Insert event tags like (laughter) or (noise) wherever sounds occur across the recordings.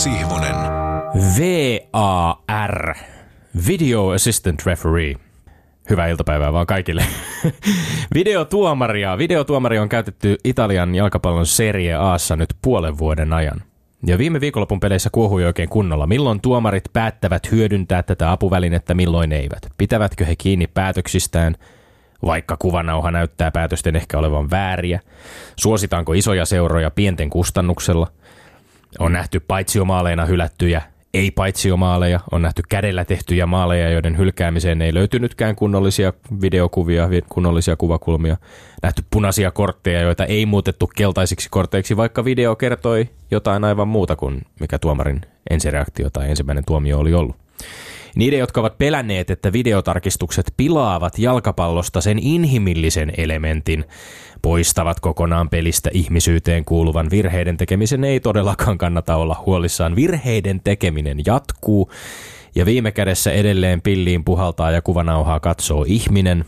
Sihvonen. VAR, Video Assistant Referee. Hyvää iltapäivää vaan kaikille. (laughs) Videotuomaria. Videotuomari on käytetty Italian jalkapallon Serie Aassa nyt puolen vuoden ajan. Ja viime viikonlopun peleissä kuohui oikein kunnolla, milloin tuomarit päättävät hyödyntää tätä apuvälinettä, milloin eivät. Pitävätkö he kiinni päätöksistään, vaikka kuvanauha näyttää päätösten ehkä olevan vääriä? Suositaanko isoja seuroja pienten kustannuksella? On nähty paitsiomaaleina hylättyjä, ei paitsiomaaleja. On nähty kädellä tehtyjä maaleja, joiden hylkäämiseen ei löytynytkään kunnollisia videokuvia, vi- kunnollisia kuvakulmia. Nähty punaisia kortteja, joita ei muutettu keltaisiksi korteiksi, vaikka video kertoi jotain aivan muuta kuin mikä tuomarin ensireaktio tai ensimmäinen tuomio oli ollut. Niiden, jotka ovat pelänneet, että videotarkistukset pilaavat jalkapallosta sen inhimillisen elementin, poistavat kokonaan pelistä ihmisyyteen kuuluvan virheiden tekemisen, ei todellakaan kannata olla huolissaan. Virheiden tekeminen jatkuu ja viime kädessä edelleen pilliin puhaltaa ja kuvanauhaa katsoo ihminen,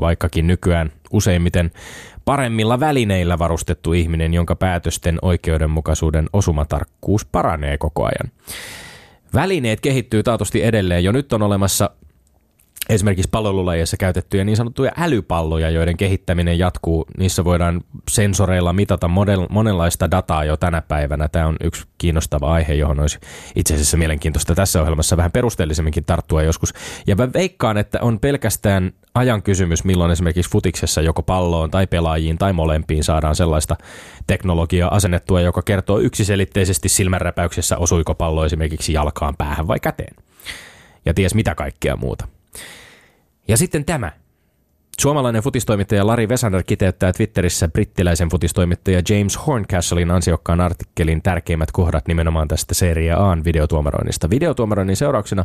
vaikkakin nykyään useimmiten paremmilla välineillä varustettu ihminen, jonka päätösten oikeudenmukaisuuden osumatarkkuus paranee koko ajan. Välineet kehittyy taatusti edelleen. Jo nyt on olemassa esimerkiksi palvelulajeissa käytettyjä niin sanottuja älypalloja, joiden kehittäminen jatkuu. Niissä voidaan sensoreilla mitata model, monenlaista dataa jo tänä päivänä. Tämä on yksi kiinnostava aihe, johon olisi itse asiassa mielenkiintoista tässä ohjelmassa vähän perusteellisemminkin tarttua joskus. Ja mä veikkaan, että on pelkästään ajan kysymys, milloin esimerkiksi futiksessa joko palloon tai pelaajiin tai molempiin saadaan sellaista teknologiaa asennettua, joka kertoo yksiselitteisesti silmänräpäyksessä osuiko pallo esimerkiksi jalkaan, päähän vai käteen. Ja ties mitä kaikkea muuta. Ja sitten tämä. Suomalainen futistoimittaja Lari Vesander kiteyttää Twitterissä brittiläisen futistoimittaja James Horncastlein ansiokkaan artikkelin tärkeimmät kohdat nimenomaan tästä Serie A:n videotuomaroinnista. Videotuomaroinnin seurauksena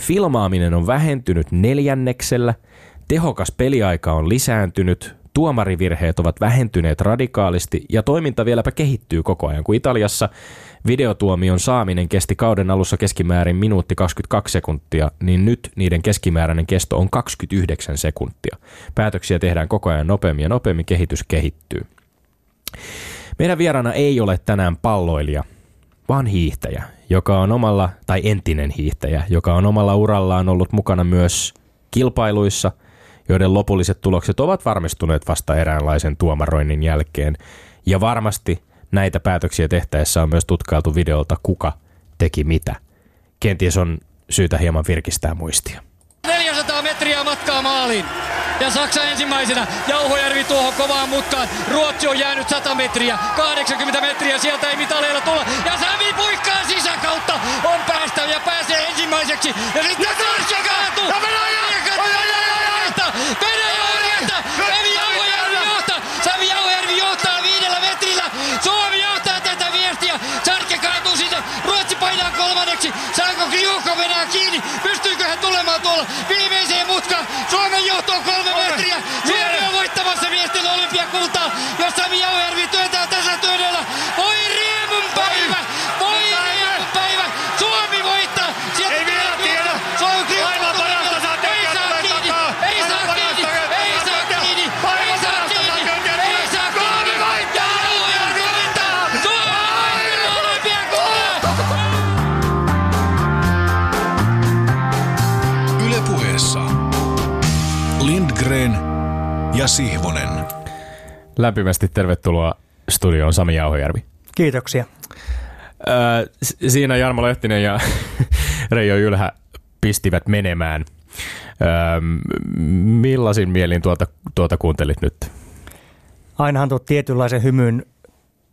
filmaaminen on vähentynyt neljänneksellä, tehokas peliaika on lisääntynyt, tuomarivirheet ovat vähentyneet radikaalisti ja toiminta vieläpä kehittyy koko ajan, kun Italiassa videotuomion saaminen kesti kauden alussa keskimäärin minuutti 22 sekuntia, niin nyt niiden keskimääräinen kesto on 29 sekuntia. Päätöksiä tehdään koko ajan nopeammin ja nopeammin kehitys kehittyy. Meidän vieraana ei ole tänään palloilija, vaan hiihtäjä, joka on omalla, tai entinen hiihtäjä, joka on omalla urallaan ollut mukana myös kilpailuissa, joiden lopulliset tulokset ovat varmistuneet vasta eräänlaisen tuomaroinnin jälkeen. Ja varmasti näitä päätöksiä tehtäessä on myös tutkailtu videolta, kuka teki mitä. Kenties on syytä hieman virkistää muistia. 400 metriä matkaa maaliin. Ja Saksa ensimmäisenä. Jauhojärvi tuohon kovaan mutkaan. Ruotsi on jäänyt 100 metriä. 80 metriä sieltä ei mitaleilla tulla. Ja Sami puikkaa sisäkautta. On päästä ja pääsee ensimmäiseksi. Ja sitten Sarsi kaatuu. Ja on Lämpimästi tervetuloa studioon Sami Jauhojärvi. Kiitoksia. Öö, siinä Jarmo Lehtinen ja (laughs) Reijo Ylhä pistivät menemään. Öö, millaisin mielin tuota, tuota kuuntelit nyt? Ainahan tuo tietynlaisen hymyn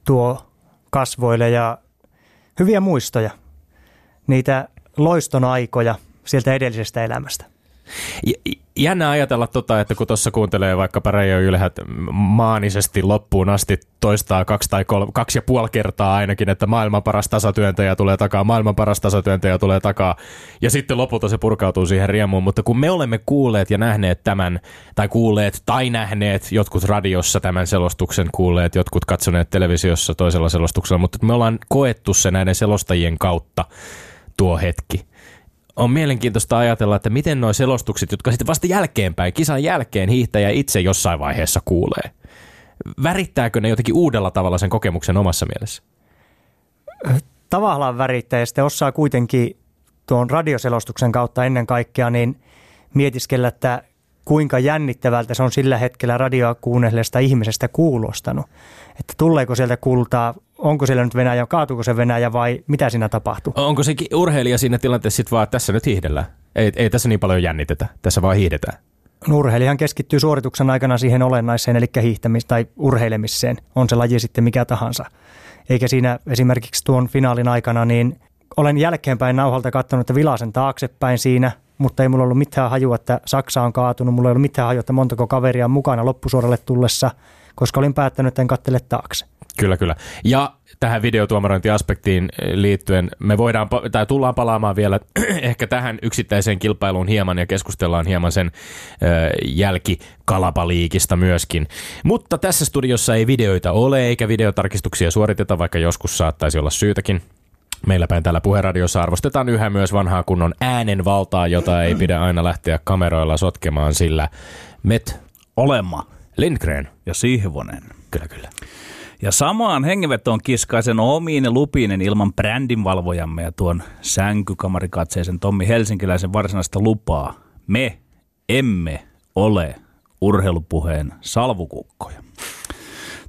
tuo kasvoille ja hyviä muistoja. Niitä loiston aikoja sieltä edellisestä elämästä. Jännä ajatella tota, että kun tuossa kuuntelee vaikka Reijo Ylhät maanisesti loppuun asti toistaa kaksi tai kolme, kaksi ja puoli kertaa ainakin, että maailman paras tasatyöntäjä tulee takaa, maailman paras tasatyöntäjä tulee takaa, ja sitten lopulta se purkautuu siihen riemuun, mutta kun me olemme kuulleet ja nähneet tämän, tai kuulleet tai nähneet jotkut radiossa tämän selostuksen kuulleet, jotkut katsoneet televisiossa toisella selostuksella, mutta me ollaan koettu se näiden selostajien kautta tuo hetki on mielenkiintoista ajatella, että miten nuo selostukset, jotka sitten vasta jälkeenpäin, kisan jälkeen hiihtäjä itse jossain vaiheessa kuulee, värittääkö ne jotenkin uudella tavalla sen kokemuksen omassa mielessä? Tavallaan värittää ja sitten osaa kuitenkin tuon radioselostuksen kautta ennen kaikkea niin mietiskellä, että kuinka jännittävältä se on sillä hetkellä radioa kuunnelleesta ihmisestä kuulostanut. Että tuleeko sieltä kultaa, onko siellä nyt Venäjä, kaatuuko se Venäjä vai mitä siinä tapahtuu? Onko se urheilija siinä tilanteessa sitten vaan, että tässä nyt hiihdellään? Ei, ei tässä niin paljon jännitetä, tässä vaan hiihdetään. Urheilijahan keskittyy suorituksen aikana siihen olennaiseen, eli hiihtämiseen tai urheilemiseen, on se laji sitten mikä tahansa. Eikä siinä esimerkiksi tuon finaalin aikana, niin olen jälkeenpäin nauhalta katsonut, että vilasen taaksepäin siinä – mutta ei mulla ollut mitään hajua, että Saksa on kaatunut. Mulla ei ollut mitään hajua, että montako kaveria on mukana loppusuoralle tullessa, koska olin päättänyt, että en kattele taakse. Kyllä, kyllä. Ja tähän videotuomarointiaspektiin liittyen me voidaan, tai tullaan palaamaan vielä (clears throat) ehkä tähän yksittäiseen kilpailuun hieman ja keskustellaan hieman sen jälkikalapaliikista myöskin. Mutta tässä studiossa ei videoita ole eikä videotarkistuksia suoriteta, vaikka joskus saattaisi olla syytäkin. Meillä päin täällä puheradiossa arvostetaan yhä myös vanhaa kunnon äänenvaltaa, jota ei pidä aina lähteä kameroilla sotkemaan, sillä met Olema Lindgren ja Sihvonen. Kyllä, kyllä. Ja samaan hengenvetoon kiskaisen omiin ja lupinen ilman brändinvalvojamme ja tuon sänkykamarikatseisen Tommi Helsinkiläisen varsinaista lupaa. Me emme ole urheilupuheen salvukukkoja.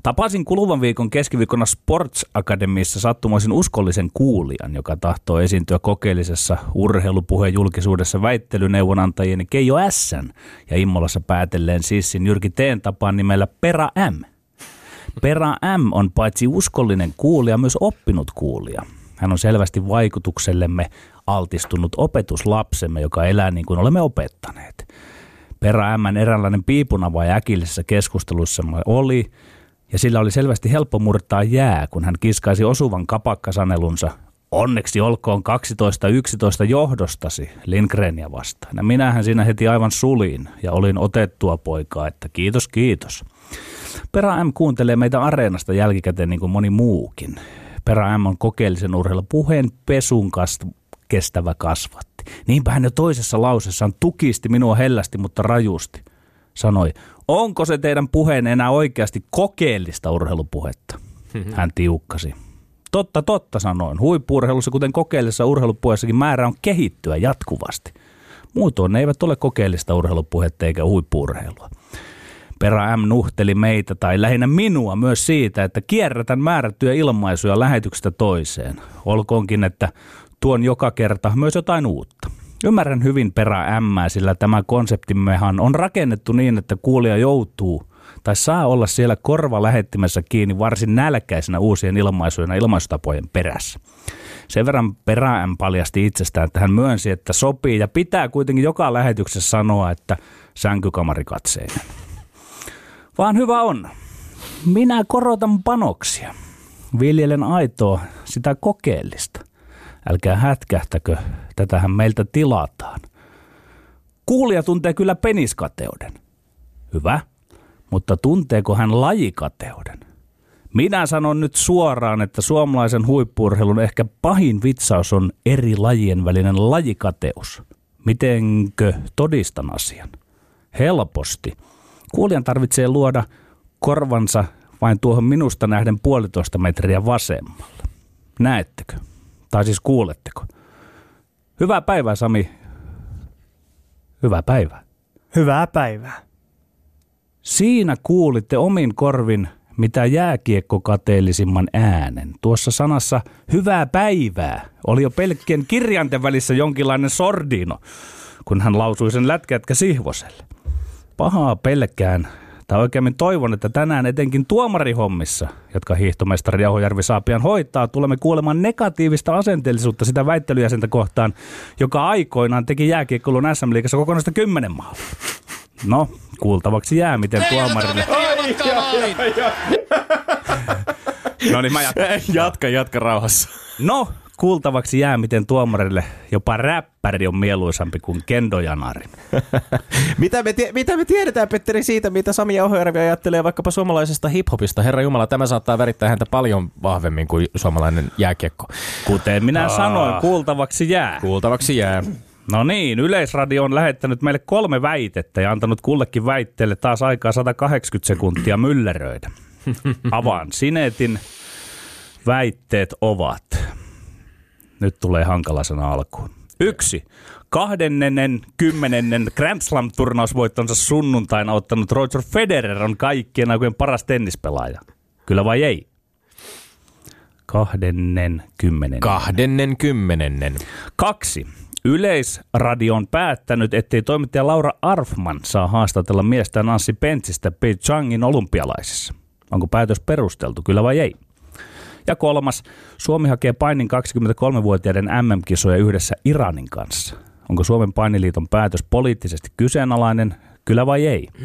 Tapasin kuluvan viikon keskiviikkona Sports Academissa sattumoisin uskollisen kuulijan, joka tahtoo esiintyä kokeellisessa urheilupuheen julkisuudessa väittelyneuvonantajien Keijo S. ja Immolassa päätelleen sissin Jyrki Teen tapaan nimellä Pera M. Pera M on paitsi uskollinen kuulija, myös oppinut kuulija. Hän on selvästi vaikutuksellemme altistunut opetuslapsemme, joka elää niin kuin olemme opettaneet. Pera M eräänlainen piipunava äkillisessä keskustelussa oli – ja sillä oli selvästi helppo murtaa jää, kun hän kiskaisi osuvan kapakkasanelunsa Onneksi olkoon 12.11 johdostasi Lindgrenia vastaan. Ja minähän siinä heti aivan sulin ja olin otettua poikaa, että kiitos kiitos. Pera M kuuntelee meitä areenasta jälkikäteen niin kuin moni muukin. Pera M on kokeellisen urheilla puheen pesun kestävä kasvatti. Niinpä hän jo toisessa lausessaan tukisti minua hellästi, mutta rajusti. Sanoi, onko se teidän puheen enää oikeasti kokeellista urheilupuhetta? Hän tiukkasi. Totta, totta sanoin. Huippuurheilussa, kuten kokeellisessa urheilupuheessakin, määrä on kehittyä jatkuvasti. Muutoin ne eivät ole kokeellista urheilupuhetta eikä huippuurheilua. Perä M nuhteli meitä tai lähinnä minua myös siitä, että kierrätän määrättyjä ilmaisuja lähetyksestä toiseen. Olkoonkin, että tuon joka kerta myös jotain uutta. Ymmärrän hyvin perä ämmää, sillä tämä konseptimmehan on rakennettu niin, että kuulija joutuu tai saa olla siellä korva lähettimessä kiinni varsin nälkäisenä uusien ilmaisujen ja ilmaisutapojen perässä. Sen verran perään paljasti itsestään, että hän myönsi, että sopii ja pitää kuitenkin joka lähetyksessä sanoa, että sänkykamari katseinen. Vaan hyvä on. Minä korotan panoksia. Viljelen aitoa sitä kokeellista. Älkää hätkähtäkö, tätähän meiltä tilataan. Kuulija tuntee kyllä peniskateuden. Hyvä, mutta tunteeko hän lajikateuden? Minä sanon nyt suoraan, että suomalaisen huippurheilun ehkä pahin vitsaus on eri lajien välinen lajikateus. Mitenkö todistan asian? Helposti. Kuulijan tarvitsee luoda korvansa vain tuohon minusta nähden puolitoista metriä vasemmalle. Näettekö? Tai siis kuuletteko? Hyvää päivää, Sami. Hyvää päivää. Hyvää päivää. Siinä kuulitte omin korvin mitä jääkiekkokateellisimman äänen. Tuossa sanassa hyvää päivää oli jo pelkkien kirjanten välissä jonkinlainen sordino, kun hän lausui sen lätkätkä Sihvoselle. Pahaa pelkään tai oikeammin toivon, että tänään etenkin tuomarihommissa, jotka hiihtomestari Jauhojärvi saa pian hoitaa, tulemme kuulemaan negatiivista asenteellisuutta sitä väittelyjäsentä kohtaan, joka aikoinaan teki jääkiekkoilun SM-liigassa kokonaista kymmenen maalia. No, kuultavaksi jää, miten tuomarille... (laughs) No niin, mä jatkan. jatka, jatka rauhassa. No, kuultavaksi jää, miten tuomarille jopa räppäri on mieluisampi kuin kendojanari. (laughs) mitä, me tie- mitä me tiedetään, Petteri, siitä, mitä Sami Jauhojärvi ajattelee vaikkapa suomalaisesta hiphopista? Herra Jumala, tämä saattaa värittää häntä paljon vahvemmin kuin suomalainen jääkiekko. Kuten minä Aa. sanoin, kuultavaksi jää. Kuultavaksi jää. No niin, Yleisradio on lähettänyt meille kolme väitettä ja antanut kullekin väitteelle taas aikaa 180 sekuntia mylleröidä. (laughs) Avaan sinetin. Väitteet ovat. Nyt tulee hankala sana alkuun. Yksi. Kahdennennen kymmenennen Grand Slam-turnausvoittonsa sunnuntaina ottanut Roger Federer on kaikkien aikojen paras tennispelaaja. Kyllä vai ei? Kahdennen kymmenennen. Kahdennen kymmenennen. Kaksi. Yleisradio on päättänyt, ettei toimittaja Laura Arfman saa haastatella miestä Nancy Pentsistä Beijingin olympialaisissa. Onko päätös perusteltu, kyllä vai ei? Ja kolmas. Suomi hakee painin 23-vuotiaiden MM-kisoja yhdessä Iranin kanssa. Onko Suomen painiliiton päätös poliittisesti kyseenalainen, kyllä vai ei? (clears throat)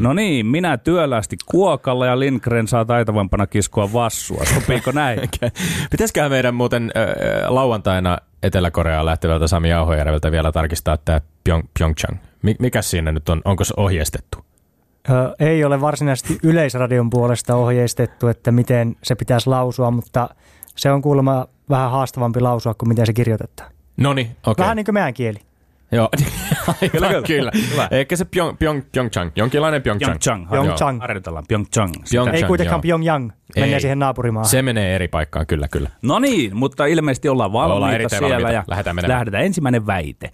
No niin, minä työlästi kuokalla ja Lindgren saa taitavampana kiskoa vassua. Sopiiko näin? (laughs) Pitäisiköhän meidän muuten äh, lauantaina Etelä-Koreaan lähtevältä Sami Jauhojärveltä vielä tarkistaa tämä Pyeongchang? Mikä siinä nyt on? Onko se ohjeistettu? Ei ole varsinaisesti Yleisradion puolesta ohjeistettu, että miten se pitäisi lausua, mutta se on kuulemma vähän haastavampi lausua kuin miten se kirjoitetaan. No niin, okei. Okay. Vähän niin kuin meidän kieli. Joo, (laughs) kyllä, kyllä. kyllä. Ehkä se Pyong, Pyong, Pyeongchang, jonkinlainen Pyeongchang. Pyeongchang. Pyeongchang. Harjoitellaan Pyeongchang. Pyeongchang. Ei kuitenkaan joo. Pyongyang, menee Ei. siihen naapurimaahan. Se menee eri paikkaan, kyllä, kyllä. No niin, mutta ilmeisesti ollaan valmiita Ollaan siellä valmiita. ja Lähdetään menemään. lähdetään. Ensimmäinen väite.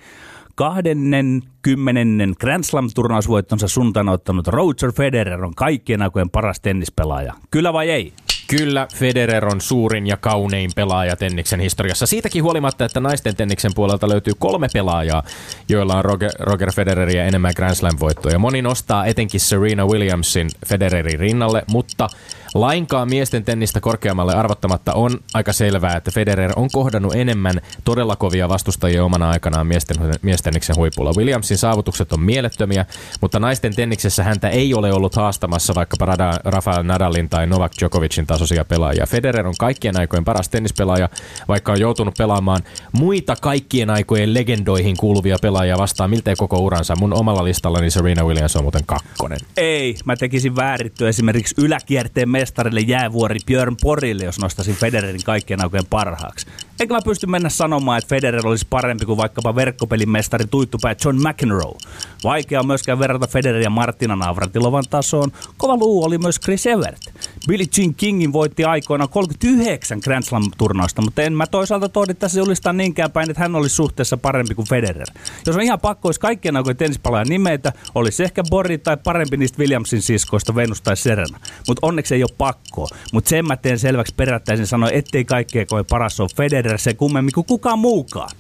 Kahdennen kymmenennen Grand Slam-turnausvoittonsa suuntaan ottanut Roger Federer on kaikkien aikojen paras tennispelaaja. Kyllä vai ei? Kyllä, Federer on suurin ja kaunein pelaaja tenniksen historiassa. Siitäkin huolimatta, että naisten tenniksen puolelta löytyy kolme pelaajaa, joilla on Roger, Roger Federeria enemmän Grand Slam-voittoja. Moni nostaa etenkin Serena Williamsin Federerin rinnalle, mutta lainkaan miesten tennistä korkeammalle arvottamatta on aika selvää, että Federer on kohdannut enemmän todella kovia vastustajia omana aikanaan miesten, miestenniksen huipulla. Williamsin saavutukset on mielettömiä, mutta naisten tenniksessä häntä ei ole ollut haastamassa vaikkapa Rada- Rafael Nadalin tai Novak Djokovicin tasoisia pelaajia. Federer on kaikkien aikojen paras tennispelaaja, vaikka on joutunut pelaamaan muita kaikkien aikojen legendoihin kuuluvia pelaajia vastaan miltei koko uransa. Mun omalla listallani Serena Williams on muuten kakkonen. Ei, mä tekisin väärittyä esimerkiksi yläkierteen mestarille jäävuori Björn Porille, jos nostaisin Federerin kaikkien aikojen parhaaksi. Eikä mä pysty mennä sanomaan, että Federer olisi parempi kuin vaikkapa verkkopelin mestari tuittupää John McEnroe. Vaikea on myöskään verrata Federeria Martina Navratilovan tasoon. Kova luu oli myös Chris Evert. Billie Jean Kingin voitti aikoinaan 39 Grand Slam-turnausta, mutta en mä toisaalta toodi tässä julistaa niinkään päin, että hän olisi suhteessa parempi kuin Federer. Jos on ihan pakko, olisi kaikkien aikojen tennispalaajan nimeitä, olisi ehkä Bori tai parempi niistä Williamsin siskoista Venus tai Serena. Mutta onneksi ei ole pakkoa. Mutta sen mä teen selväksi perättäisin sanoa, ettei kaikkien koe paras on Federer se kummemmin kuin kukaan muukaan.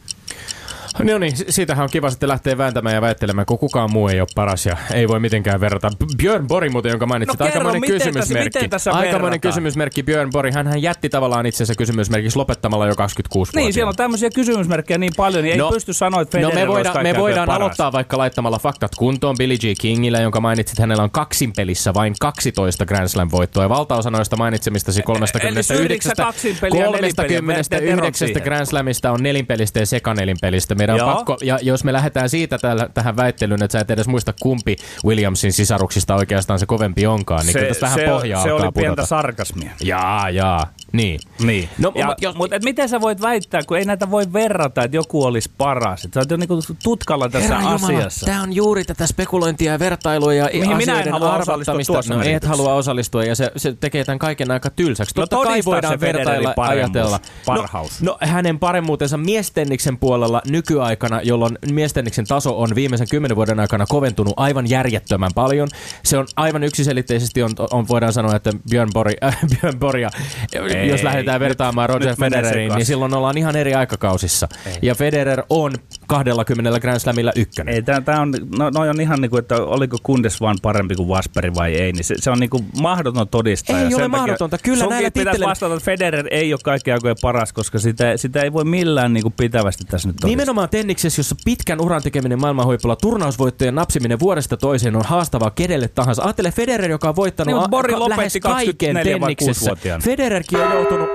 No niin, si- siitähän on kiva sitten lähteä vääntämään ja väittelemään, kun kukaan muu ei ole paras ja ei voi mitenkään verrata. Björn Borg muuten, jonka mainitsit, No kerro, aikamoinen miten tässä- kysymysmerkki. miten tässä aikamoinen kysymysmerkki Björn Borg. Hän, jätti tavallaan itsensä kysymysmerkiksi lopettamalla jo 26 Niin, siellä on tämmöisiä kysymysmerkkejä niin paljon, niin ei pysty sanoa, että no Federer me olisi voidaan, me voidaan paras. aloittaa vaikka laittamalla faktat kuntoon Billie G. Kingillä, jonka mainitsit. Hänellä on kaksin pelissä vain 12 Grand Slam-voittoa. Ja valtaosa noista mainitsemistasi 39, syrjikö sä kaksin peliä ja nelinpeliä? 39 Vedät eron siihen. Grand Slamista on nelinpelistä ja sekanelinpelistä. Meidän on Joo. pakko, ja jos me lähdetään siitä täällä, tähän väittelyyn, että sä et edes muista kumpi Williamsin sisaruksista oikeastaan se kovempi onkaan, niin kyllä tästä vähän se, pohjaa se oli pientä pudota. sarkasmia. Jaa, jaa. Niin. Niin. No, ja, mut jos- mutta et miten sä voit väittää, kun ei näitä voi verrata, että joku olisi paras. Et sä oot jo niinku tutkalla tässä asiassa. tämä on juuri tätä spekulointia ja vertailua ja Mihin minä en asioiden halua osallistua No et halua osallistua ja se, se tekee tämän kaiken aika tylsäksi. No Totta kai voidaan vertailla paremmuus, ajatella. parhaus. No, no hänen paremmuutensa miestenniksen puolella nykyaikana, jolloin miestenniksen taso on viimeisen kymmenen vuoden aikana koventunut aivan järjettömän paljon. Se on aivan yksiselitteisesti, on, on voidaan sanoa, että Björn Borg, (laughs) äh, Björn Borg ja Ei, Ei, jos lähdetään nyt- vertaamaan Roger nyt menee Federeriin, niin silloin ollaan ihan eri aikakausissa. Ja Federer on 20 Grand Slamilla ykkönen. Ei, tää, tää on, no, no on ihan niin kuin, että oliko Kundes vaan parempi kuin Vasperi vai ei, niin se, se on niin kuin mahdoton todistaa. Ei Ja ole sen takia mahdotonta. Kyllä näillä titteleillä- vastata, että Federer ei ole kaikkien aikojen paras, koska sitä, sitä ei voi millään niin kuin pitävästi tässä nyt todistaa. Nimenomaan tenniksessä, jossa pitkän uran tekeminen maailmanhuipulla, turnausvoittojen napsiminen vuodesta toiseen on haastavaa kenelle tahansa. Ajattele Federer, joka on voittanut Niin, a- lähes kaiken 24 vai tenniksessä. 6-vuotiaana. Federerkin on joutunut...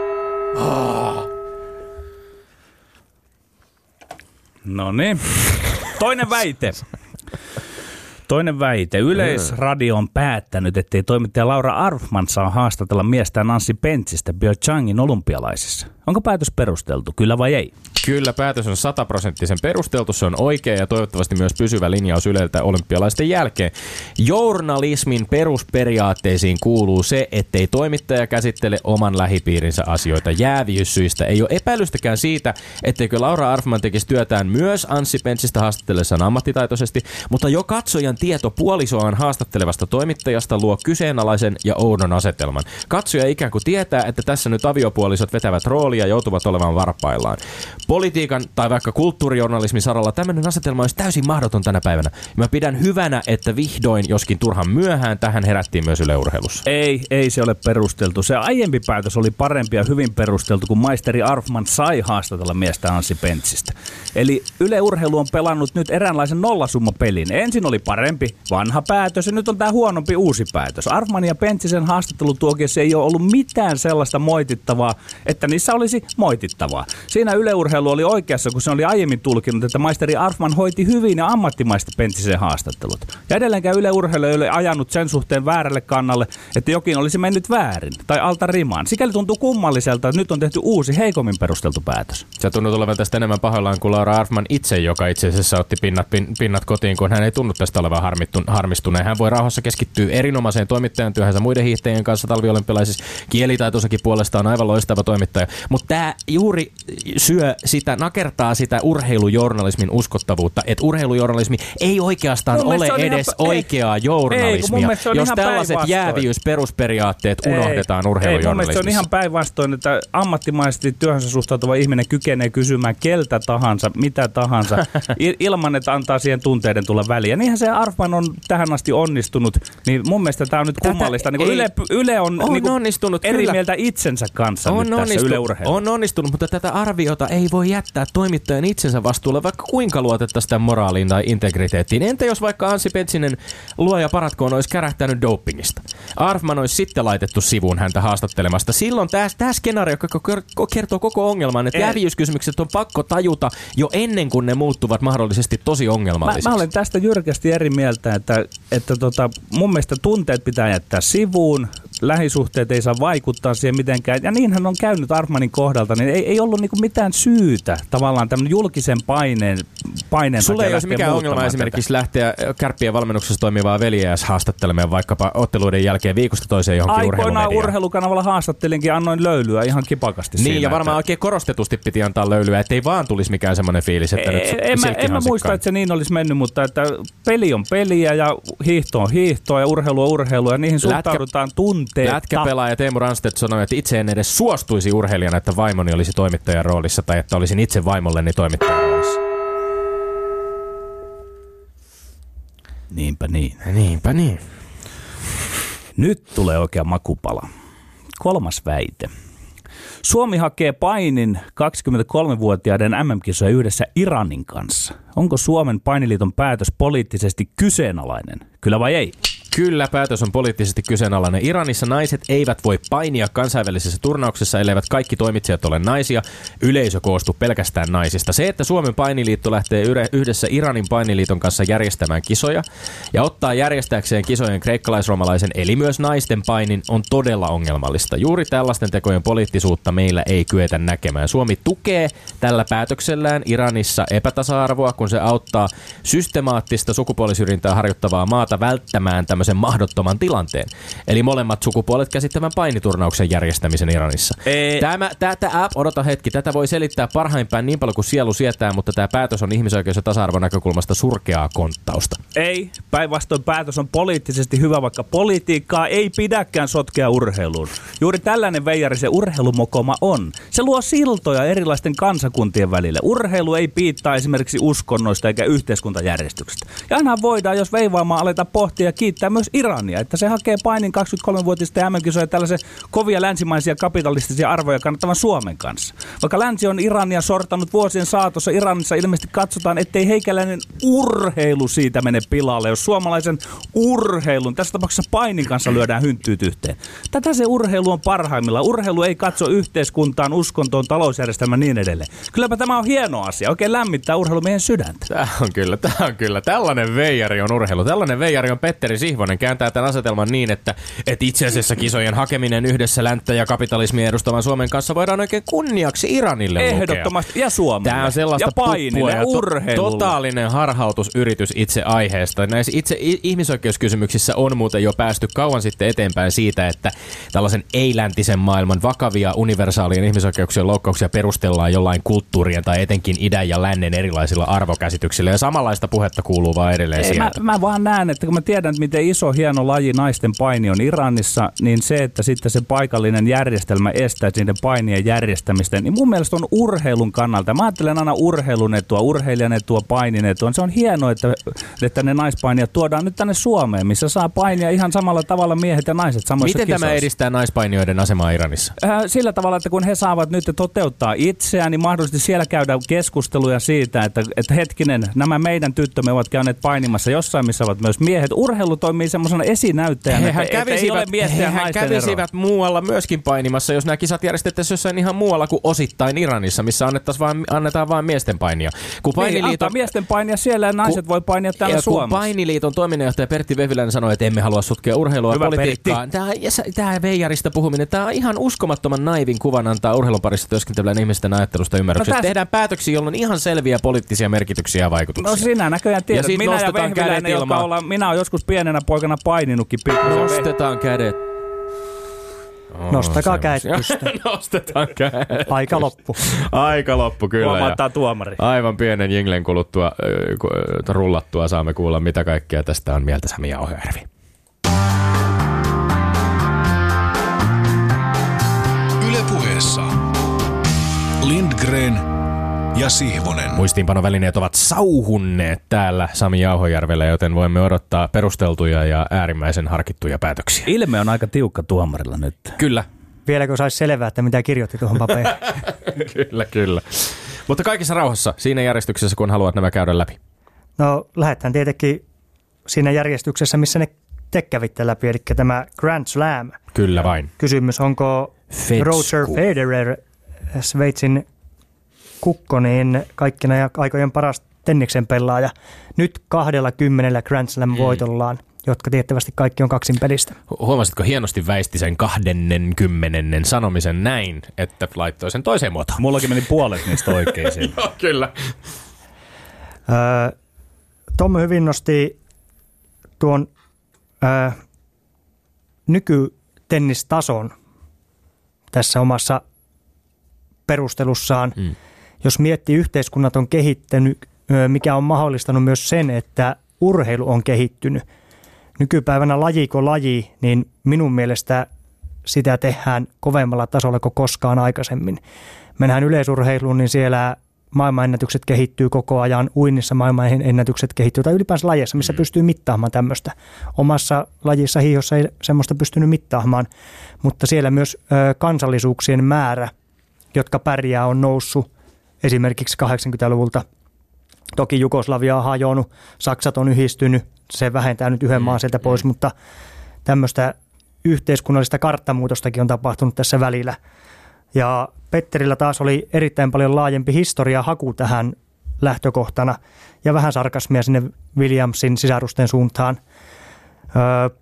No niin. Toinen väite. Toinen väite. Yleisradio on päättänyt, ettei toimittaja Laura Arfman saa haastatella miestään Nancy Pentsistä Pyeongchangin olympialaisissa. Onko päätös perusteltu, kyllä vai ei? Kyllä, päätös on sataprosenttisen perusteltu, se on oikea ja toivottavasti myös pysyvä linjaus Yleltä olympialaisten jälkeen. Journalismin perusperiaatteisiin kuuluu se, ettei toimittaja käsittele oman lähipiirinsä asioita jääviyssyistä. Ei ole epäilystäkään siitä, etteikö Laura Arfman tekisi työtään myös Anssi Pentsistä haastatellessaan ammattitaitoisesti, mutta jo katsojan tieto puolisoaan haastattelevasta toimittajasta luo kyseenalaisen ja oudon asetelman. Katsoja ikään kuin tietää, että tässä nyt aviopuolisot vetävät roolia ja joutuvat olemaan varpaillaan. Politiikan tai vaikka kulttuurijournalismin saralla tämmöinen asetelma olisi täysin mahdoton tänä päivänä. Mä pidän hyvänä, että vihdoin, joskin turhan myöhään, tähän herättiin myös yleurheilussa. Ei, ei se ole perusteltu. Se aiempi päätös oli parempi ja hyvin perusteltu, kun maisteri Arfman sai haastatella miestä Anssi Pentsistä. Eli Yle Urheilu on pelannut nyt eräänlaisen nollasummapelin. Ensin oli parempi vanha päätös ja nyt on tämä huonompi uusi päätös. Arfman ja Pentsisen haastattelutuokiossa ei ole ollut mitään sellaista moitittavaa, että niissä olisi moitittavaa. Siinä Yle Urheilu oli oikeassa, kun se oli aiemmin tulkinut, että maisteri Arfman hoiti hyvin ja ammattimaisesti Pentsisen haastattelut. Ja edelleenkään Yle Urheilu ei ole ajanut sen suhteen väärälle kannalle, että jokin olisi mennyt väärin tai alta rimaan. Sikäli tuntuu kummalliselta, että nyt on tehty uusi heikommin perusteltu päätös. Se tunnut olevan tästä enemmän pahoillaan kuin Laura Arfman itse, joka itse asiassa otti pinnat, pin, pinnat kotiin, kun hän ei tunnu tästä olevan harmittu, harmistuneen. Hän voi rauhassa keskittyä erinomaiseen toimittajan työhönsä muiden hiihtäjien kanssa talviolympialaisissa. Kielitaitosakin puolestaan aivan loistava toimittaja. Mutta tämä juuri syö sitä, nakertaa sitä urheilujournalismin uskottavuutta, että urheilujournalismi ei oikeastaan Mun ole on edes ihan- ei- oikeaa ei, mun journalismia, on jos tällaiset jääviysperusperiaatteet unohdetaan Ei, mun mielestä se on urheilujournalismissa. ihan päinvastoin, että ammattimaisesti työhönsä suhtautuva ihminen kykenee kysymään keltä tahansa, mitä tahansa, (laughs) il- ilman että antaa siihen tunteiden tulla väliin. Ja niinhän se Arfman on tähän asti onnistunut, niin mun mielestä tämä on nyt Tätä kummallista. Niin ei- Yle, Yle on, On niin onnistunut, eri kyllä. mieltä itsensä kanssa nyt tässä Yle Urheilussa. on onnistunut, mutta tätä arviota ei voi jättää toimittajan itsensä vastuulle, vaikka kuinka luotettaisiin sitä moraaliin tai integriteettiin. Entä jos vaikka Ansi Pentsinen luoja paratkoon olisi kärähtänyt dopingista? Arfman olisi sitten laitettu sivuun häntä haastattelemasta. Silloin tämä, tämä skenaario joka ker- kertoo koko ongelman, että Ei. jääviyskysymykset on pakko tajuta jo ennen kuin ne muuttuvat mahdollisesti tosi Mä, ongelmallisiksi. mä olen tästä jyrkästi eri mieltä, että, että tota, mun mielestä tunteet pitää jättää sivuun, lähisuhteet ei saa vaikuttaa siihen mitenkään. Ja niinhän on käynyt Arfmanin kohdalta, niin ei, ei ollut niinku mitään syytä tavallaan tämmöinen julkisen paineen, paineen Sulle takia ei olisi lähteä mikään ongelma esimerkiksi lähteä kärppien valmennuksessa toimivaa veljeäs haastattelemaan vaikkapa otteluiden jälkeen viikosta toiseen johonkin Aikoinaan urheilukanavalla haastattelinkin, annoin löylyä ihan kipakasti Niin, siinä, ja varmaan että- oikein korostetusti piti antaa löylyä, ettei vaan tulisi mikään semmoinen fiilis, että nyt en, mä, en mä muista, että se niin olisi mennyt, mutta että peli on peliä ja hiihto on hiihtoa ja urheilu on urheilua ja niihin Lätkä- suhtaudutaan tunteetta. Lätkäpelaaja Teemu Ranstedt sanoi, että itse en edes suostuisi urheilijana, että vaimoni olisi toimittajan roolissa tai että olisin itse vaimolleni toimittajan roolissa. Niinpä niin. Niinpä niin. Nyt tulee oikea makupala. Kolmas väite. Suomi hakee painin 23-vuotiaiden MM-kisoja yhdessä Iranin kanssa. Onko Suomen painiliiton päätös poliittisesti kyseenalainen? Kyllä vai ei? Kyllä, päätös on poliittisesti kyseenalainen. Iranissa naiset eivät voi painia kansainvälisessä turnauksessa, elleivät kaikki toimitsijat ole naisia. Yleisö koostuu pelkästään naisista. Se, että Suomen painiliitto lähtee yhdessä Iranin painiliiton kanssa järjestämään kisoja ja ottaa järjestääkseen kisojen kreikkalaisromalaisen eli myös naisten painin, on todella ongelmallista. Juuri tällaisten tekojen poliittisuutta meillä ei kyetä näkemään. Suomi tukee tällä päätöksellään Iranissa epätasa-arvoa, kun se auttaa systemaattista sukupuolisyrjintää harjoittavaa maata välttämään tämmöisen mahdottoman tilanteen. Eli molemmat sukupuolet käsittävän painiturnauksen järjestämisen Iranissa. Ei. Tämä, tätä app, odota hetki, tätä voi selittää parhaimpään niin paljon kuin sielu sietää, mutta tämä päätös on ihmisoikeus- ja tasa-arvon näkökulmasta surkeaa konttausta. Ei, päinvastoin päätös on poliittisesti hyvä, vaikka politiikkaa ei pidäkään sotkea urheiluun. Juuri tällainen veijari se urheilumokoma on. Se luo siltoja erilaisten kansakuntien välille. Urheilu ei piittaa esimerkiksi uskonnoista eikä yhteiskuntajärjestyksestä. Ja aina voidaan, jos veivaamaan aleta pohtia ja kiittää myös Irania, että se hakee painin 23-vuotista MM-kisoja tällaisen kovia länsimaisia kapitalistisia arvoja kannattavan Suomen kanssa. Vaikka länsi on Irania sortanut vuosien saatossa, Iranissa ilmeisesti katsotaan, ettei heikäläinen urheilu siitä mene pilalle, jos suomalaisen urheilun, tässä tapauksessa painin kanssa lyödään hynttyyt yhteen. Tätä se urheilu on parhaimmilla. Urheilu ei katso yhteiskuntaan, uskontoon, talousjärjestelmään niin edelleen. Kylläpä tämä on hieno asia. Oikein lämmittää urheilumiehen sydäntä. Tämä on kyllä, tämä on kyllä. Tällainen veijari on urheilu. Tällainen veijari on Petteri Sihvonen. Kääntää tämän asetelman niin, että, että itse asiassa kisojen hakeminen yhdessä länttä ja kapitalismia edustavan Suomen kanssa voidaan oikein kunniaksi Iranille lukea. Ehdottomasti. Ja Suomelle. Tämä on sellaista ja painille, ja to- totaalinen harhautusyritys itse aiheesta. Näissä itse ihmisoikeuskysymyksissä on muuten jo päästy kauan sitten eteenpäin siitä, että tällaisen ei-läntisen maailman vakavia universaalien ihmisoikeuksien loukkauksia perustellaan jollain kulttuurien tai etenkin idän ja lännen erilaisilla arvokäsityksillä. Ja samanlaista puhetta kuuluu vaan edelleen Ei, mä, mä vaan näen, että kun mä tiedän, että miten iso hieno laji naisten paini on Iranissa, niin se, että sitten se paikallinen järjestelmä estää niiden painien järjestämistä, niin mun mielestä on urheilun kannalta. Mä ajattelen aina urheilun etua, urheilijan etua, painin etua. Se on hienoa, että, että ne naispainijat tuodaan nyt tänne Suomeen, missä saa painia ihan samalla tavalla miehet ja naiset samoissa Miten kisoissa. tämä edistää naispainijoiden asemaa Iranissa? Äh, Sillä tavalla, että kun he saavat nyt toteuttaa itseään, niin mahdollisesti siellä käydään keskusteluja siitä, että, että hetkinen, nämä meidän tyttömme ovat käyneet painimassa jossain, missä ovat myös miehet. Urheilu toimii semmoisena esinäyttäjänä, Hehän että, että ei ole kävisivät, miesten ja hehän kävisivät muualla myöskin painimassa, jos nämä kisat järjestettäisiin jossain ihan muualla kuin osittain Iranissa, missä vaan, annetaan vain miesten painia. Kun Niin, painiliiton, antaa miesten painia siellä ja naiset voi painia täällä ja kun Suomessa. painiliiton toiminnanjohtaja Pertti Vehviläinen sanoi, että emme halua sotkea urheilua ja Hyvä, politiikkaa. Tämä, ja tämä veijarista puhuminen, tämä on ihan uskomattoman naivin kuvan antaa urheilun parissa työskentelevän ihmisten ajattelusta ymmärryksestä. No tässä- Tehdään päätöksiä, joilla on ihan selviä poliittisia merkityksiä ja vaikutuksia. No sinä näköjään tiedät. sit minä ja Vehviläinen, jotka ollaan, minä olen joskus pienenä poikana paininutkin pikkusen. Nostetaan kädet. Oh, Nostakaa pystyyn. (laughs) Nostetaan kädet. Aika loppu. Aika loppu kyllä. ja Huomauttaa tuomari. Aivan pienen jinglen kuluttua, rullattua saamme kuulla, mitä kaikkea tästä on mieltä Sami Jauhojärvi. Ylepuheessa Lindgren ja Sihvonen. Muistiinpanovälineet ovat sauhunneet täällä Sami Jauhojärvellä, joten voimme odottaa perusteltuja ja äärimmäisen harkittuja päätöksiä. Ilme on aika tiukka tuomarilla nyt. Kyllä, Vieläkö saisi selvää, että mitä kirjoitti tuohon paperiin? (laughs) kyllä, kyllä. Mutta kaikissa rauhassa, siinä järjestyksessä, kun haluat nämä käydä läpi. No lähdetään tietenkin siinä järjestyksessä, missä ne te kävitte läpi, eli tämä Grand Slam. Kyllä vain. Kysymys, onko Fetsku. Roger Federer, Sveitsin kukko, niin kaikkina ja aikojen paras tenniksen pelaaja, nyt 20 Grand Slam voitollaan, jotka tiettävästi kaikki on kaksin pelistä. Hu- Huomasitko hienosti väisti sen 20 sanomisen näin, että laittoi sen toiseen muotoon? Mullakin meni puolet niistä oikeisiin. (laughs) Joo, kyllä. Öö, Tom hyvin nosti tuon öö, nykytennistason tässä omassa perustelussaan. Mm. Jos miettii yhteiskunnat on kehittänyt, mikä on mahdollistanut myös sen, että urheilu on kehittynyt. Nykypäivänä lajiko laji, niin minun mielestä sitä tehdään kovemmalla tasolla kuin koskaan aikaisemmin. Mennään yleisurheiluun, niin siellä maailmanennätykset kehittyy koko ajan, uinnissa maailmanennätykset kehittyy, tai ylipäänsä lajeissa, missä pystyy mittaamaan tämmöistä. Omassa lajissa hiihossa ei semmoista pystynyt mittaamaan, mutta siellä myös ö, kansallisuuksien määrä, jotka pärjää, on noussut esimerkiksi 80-luvulta. Toki Jugoslavia on hajonnut, Saksat on yhdistynyt, se vähentää nyt yhden maan sieltä pois, mutta tämmöistä yhteiskunnallista karttamuutostakin on tapahtunut tässä välillä. Ja Petterillä taas oli erittäin paljon laajempi historia haku tähän lähtökohtana ja vähän sarkasmia sinne Williamsin sisarusten suuntaan. Öö,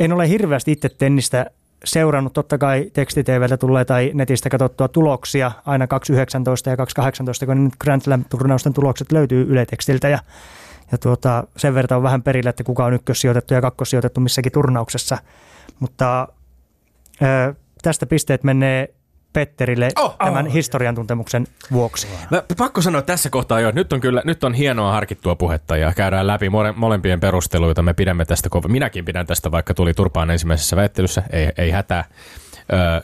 en ole hirveästi itse tennistä seurannut, totta kai tekstiteivältä tulee tai netistä katsottua tuloksia aina 2.19 ja 2.18, kun nyt Grand Slam-turnausten tulokset löytyy Yle Tekstiltä ja, ja tuota, sen verran on vähän perillä, että kuka on ykkössijoitettu ja kakkossijoitettu missäkin turnauksessa. Mutta ö, tästä pisteet menee Petterille oh, tämän oh. historian tuntemuksen vuoksi. Mä, pakko sanoa tässä kohtaa jo, että nyt on kyllä nyt on hienoa harkittua puhetta ja käydään läpi mole, molempien perusteluita. Me pidämme tästä, minäkin pidän tästä, vaikka tuli turpaan ensimmäisessä väittelyssä, ei, ei hätää. Öö,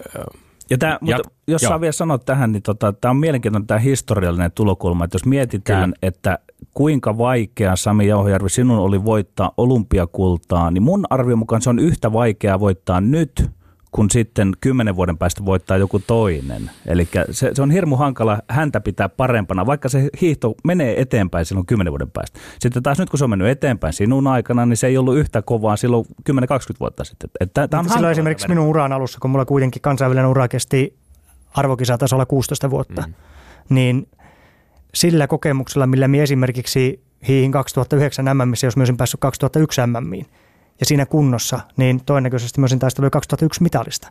ja tämä, ja, mutta jos joo. saa vielä sanoa tähän, niin tota, tämä on mielenkiintoinen tämä historiallinen tulokulma, että jos mietitään, Kyllä. että kuinka vaikea Sami Jauhojärvi sinun oli voittaa olympiakultaa, niin mun arvion mukaan se on yhtä vaikeaa voittaa nyt kun sitten kymmenen vuoden päästä voittaa joku toinen. Eli se, se on hirmu hankala häntä pitää parempana, vaikka se hiihto menee eteenpäin silloin kymmenen vuoden päästä. Sitten taas nyt kun se on mennyt eteenpäin sinun aikana, niin se ei ollut yhtä kovaa silloin 10-20 vuotta sitten. Että, tämä on silloin esimerkiksi minun uran alussa, kun mulla kuitenkin kansainvälinen ura kesti arvokisatasolla 16 vuotta, mm. niin sillä kokemuksella, millä minä esimerkiksi hiihin 2009 MM, jos myös päässyt 2001 MMiin, ja siinä kunnossa, niin todennäköisesti myös taistelu 2001 mitalista.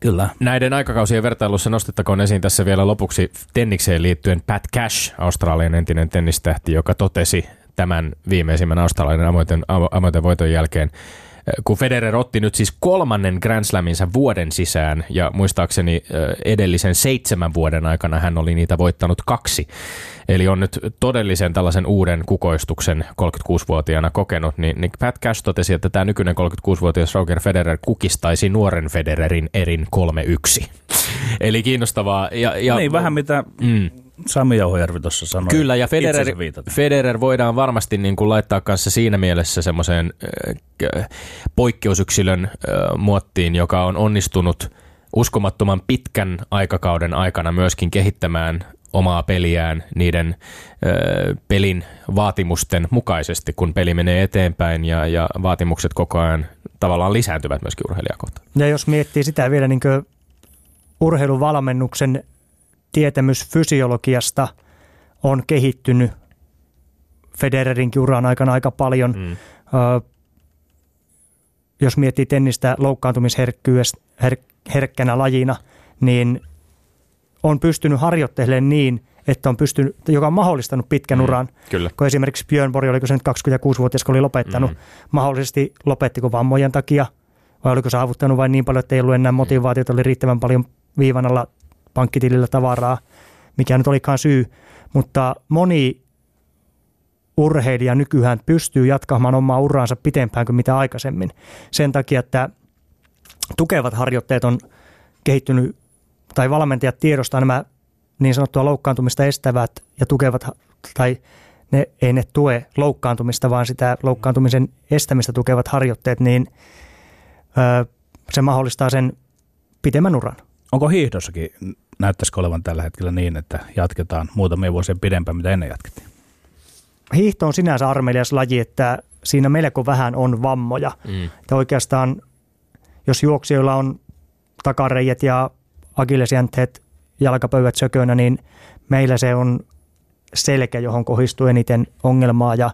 Kyllä. Näiden aikakausien vertailussa nostettakoon esiin tässä vielä lopuksi tennikseen liittyen Pat Cash, Australian entinen tennistähti, joka totesi tämän viimeisimmän australian avointen, avointen voiton jälkeen, kun Federer otti nyt siis kolmannen Grand Slaminsa vuoden sisään ja muistaakseni edellisen seitsemän vuoden aikana hän oli niitä voittanut kaksi. Eli on nyt todellisen tällaisen uuden kukoistuksen 36-vuotiaana kokenut, niin, niin Pat Cash totesi, että tämä nykyinen 36-vuotias Roger Federer kukistaisi nuoren Federerin erin 3-1. Eli kiinnostavaa. Ja, ja, niin, vähän mitä mm. Sami Jauhojärvi tuossa sanoi. Kyllä, ja Federer, Federer voidaan varmasti niin kuin laittaa kanssa siinä mielessä semmoiseen äh, poikkeusyksilön äh, muottiin, joka on onnistunut uskomattoman pitkän aikakauden aikana myöskin kehittämään omaa peliään niiden ö, pelin vaatimusten mukaisesti, kun peli menee eteenpäin ja, ja vaatimukset koko ajan tavallaan lisääntyvät myöskin urheilijakohtaan. Ja jos miettii sitä vielä niin urheiluvalmennuksen tietämys fysiologiasta on kehittynyt Federerinkin uran aikana aika paljon. Mm. Ö, jos miettii tennistä loukkaantumisherkkänä lajina, niin on pystynyt harjoittelemaan niin, että on pystynyt, joka on mahdollistanut pitkän mm, uran. Kyllä. Kun esimerkiksi Björn Borg, oliko se nyt 26-vuotias, kun oli lopettanut, mm. mahdollisesti lopettiko vammojen takia, vai oliko saavuttanut vain niin paljon, että ei ollut enää motivaatiota, oli riittävän paljon viivan alla pankkitilillä tavaraa, mikä nyt olikaan syy. Mutta moni urheilija nykyään pystyy jatkamaan omaa uraansa pitempään kuin mitä aikaisemmin. Sen takia, että tukevat harjoitteet on kehittynyt tai valmentajat tiedostaa nämä niin sanottua loukkaantumista estävät ja tukevat, tai ne, ei ne tue loukkaantumista, vaan sitä loukkaantumisen estämistä tukevat harjoitteet, niin ö, se mahdollistaa sen pitemmän uran. Onko hiihdossakin, näyttäisikö olevan tällä hetkellä niin, että jatketaan muutamia vuosia pidempään, mitä ennen jatkettiin? Hiihto on sinänsä armelias laji, että siinä melko vähän on vammoja. Mm. Ja oikeastaan, jos juoksijoilla on takareijät ja akillesjänteet, jalkapöydät sökönä, niin meillä se on selkä, johon kohdistuu eniten ongelmaa ja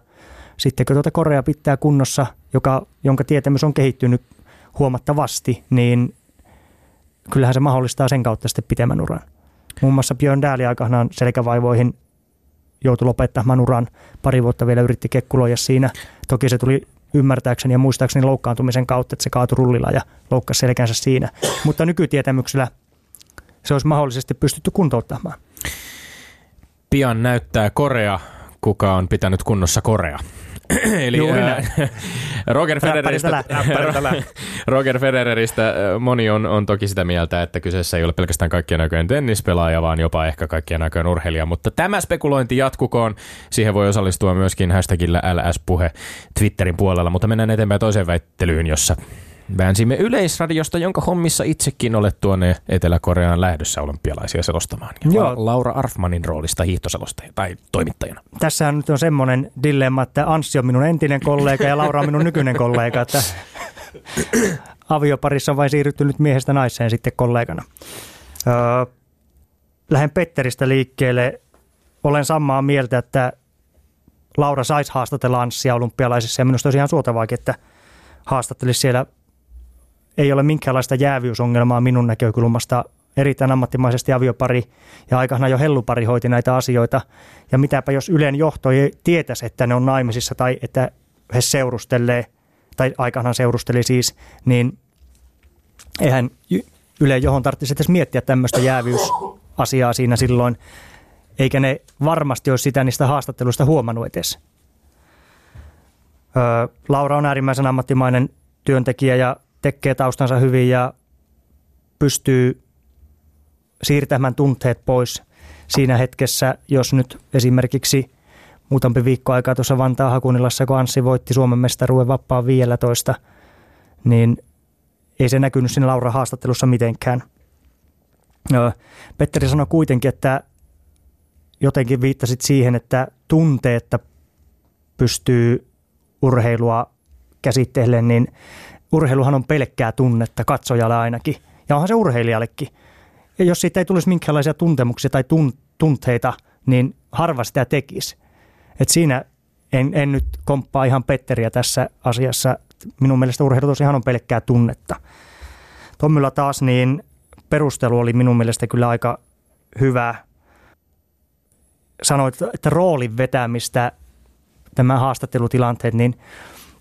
sitten kun tuota korea pitää kunnossa, joka, jonka tietämys on kehittynyt huomattavasti, niin kyllähän se mahdollistaa sen kautta sitten pitemmän uran. Muun muassa Björn Dääli aikanaan selkävaivoihin joutui lopettamaan uran. Pari vuotta vielä yritti kekkuloja siinä. Toki se tuli ymmärtääkseni ja muistaakseni loukkaantumisen kautta, että se kaatui rullilla ja loukkasi selkänsä siinä. Mutta nykytietämyksellä se olisi mahdollisesti pystytty kuntouttamaan. Pian näyttää Korea, kuka on pitänyt kunnossa Korea. (clears throat) Eli (laughs) Roger, Federeristä, Roger Federeristä moni on, on toki sitä mieltä, että kyseessä ei ole pelkästään kaikkien näköjen tennispelaaja, vaan jopa ehkä kaikkien näköjen urheilija. Mutta tämä spekulointi jatkukoon. Siihen voi osallistua myöskin hashtagillä LS-puhe Twitterin puolella, mutta mennään eteenpäin toiseen väittelyyn, jossa Väänsimme Yleisradiosta, jonka hommissa itsekin olet tuonne Etelä-Koreaan lähdössä olympialaisia selostamaan. Joo. Laura Arfmanin roolista hiihtoselostaja tai toimittajana. Tässä nyt on semmoinen dilemma, että Anssi on minun entinen kollega ja Laura on minun nykyinen kollega, että avioparissa on vain siirrytty nyt miehestä naiseen sitten kollegana. Öö, lähden Petteristä liikkeelle. Olen samaa mieltä, että Laura saisi haastatella Anssia olympialaisissa ja minusta olisi ihan suotavaakin, että haastattelisi siellä ei ole minkäänlaista jäävyysongelmaa minun näkökulmasta. Erittäin ammattimaisesti aviopari ja aikana jo hellupari hoiti näitä asioita. Ja mitäpä jos Ylen johto ei tietäisi, että ne on naimisissa tai että he seurustelee, tai aikanaan seurusteli siis, niin eihän Yle, johon tarvitsisi edes miettiä tämmöistä jäävyysasiaa siinä silloin, eikä ne varmasti olisi sitä niistä haastatteluista huomannut edes. Laura on äärimmäisen ammattimainen työntekijä ja tekee taustansa hyvin ja pystyy siirtämään tunteet pois siinä hetkessä, jos nyt esimerkiksi muutampi viikko aikaa tuossa Vantaa Hakunilassa, kun Anssi voitti Suomen mestaruuden vapaa 15, niin ei se näkynyt siinä Laura haastattelussa mitenkään. Petteri sanoi kuitenkin, että jotenkin viittasit siihen, että tunteetta pystyy urheilua käsittelemään, niin urheiluhan on pelkkää tunnetta katsojalle ainakin. Ja onhan se urheilijallekin. Ja jos siitä ei tulisi minkäänlaisia tuntemuksia tai tun, tunteita, niin harva sitä tekisi. Et siinä en, en nyt komppaa ihan Petteriä tässä asiassa. Minun mielestä urheilu tosiaan on pelkkää tunnetta. Tommilla taas niin perustelu oli minun mielestä kyllä aika hyvä. Sanoit, että roolin vetämistä tämä haastattelutilanteet, niin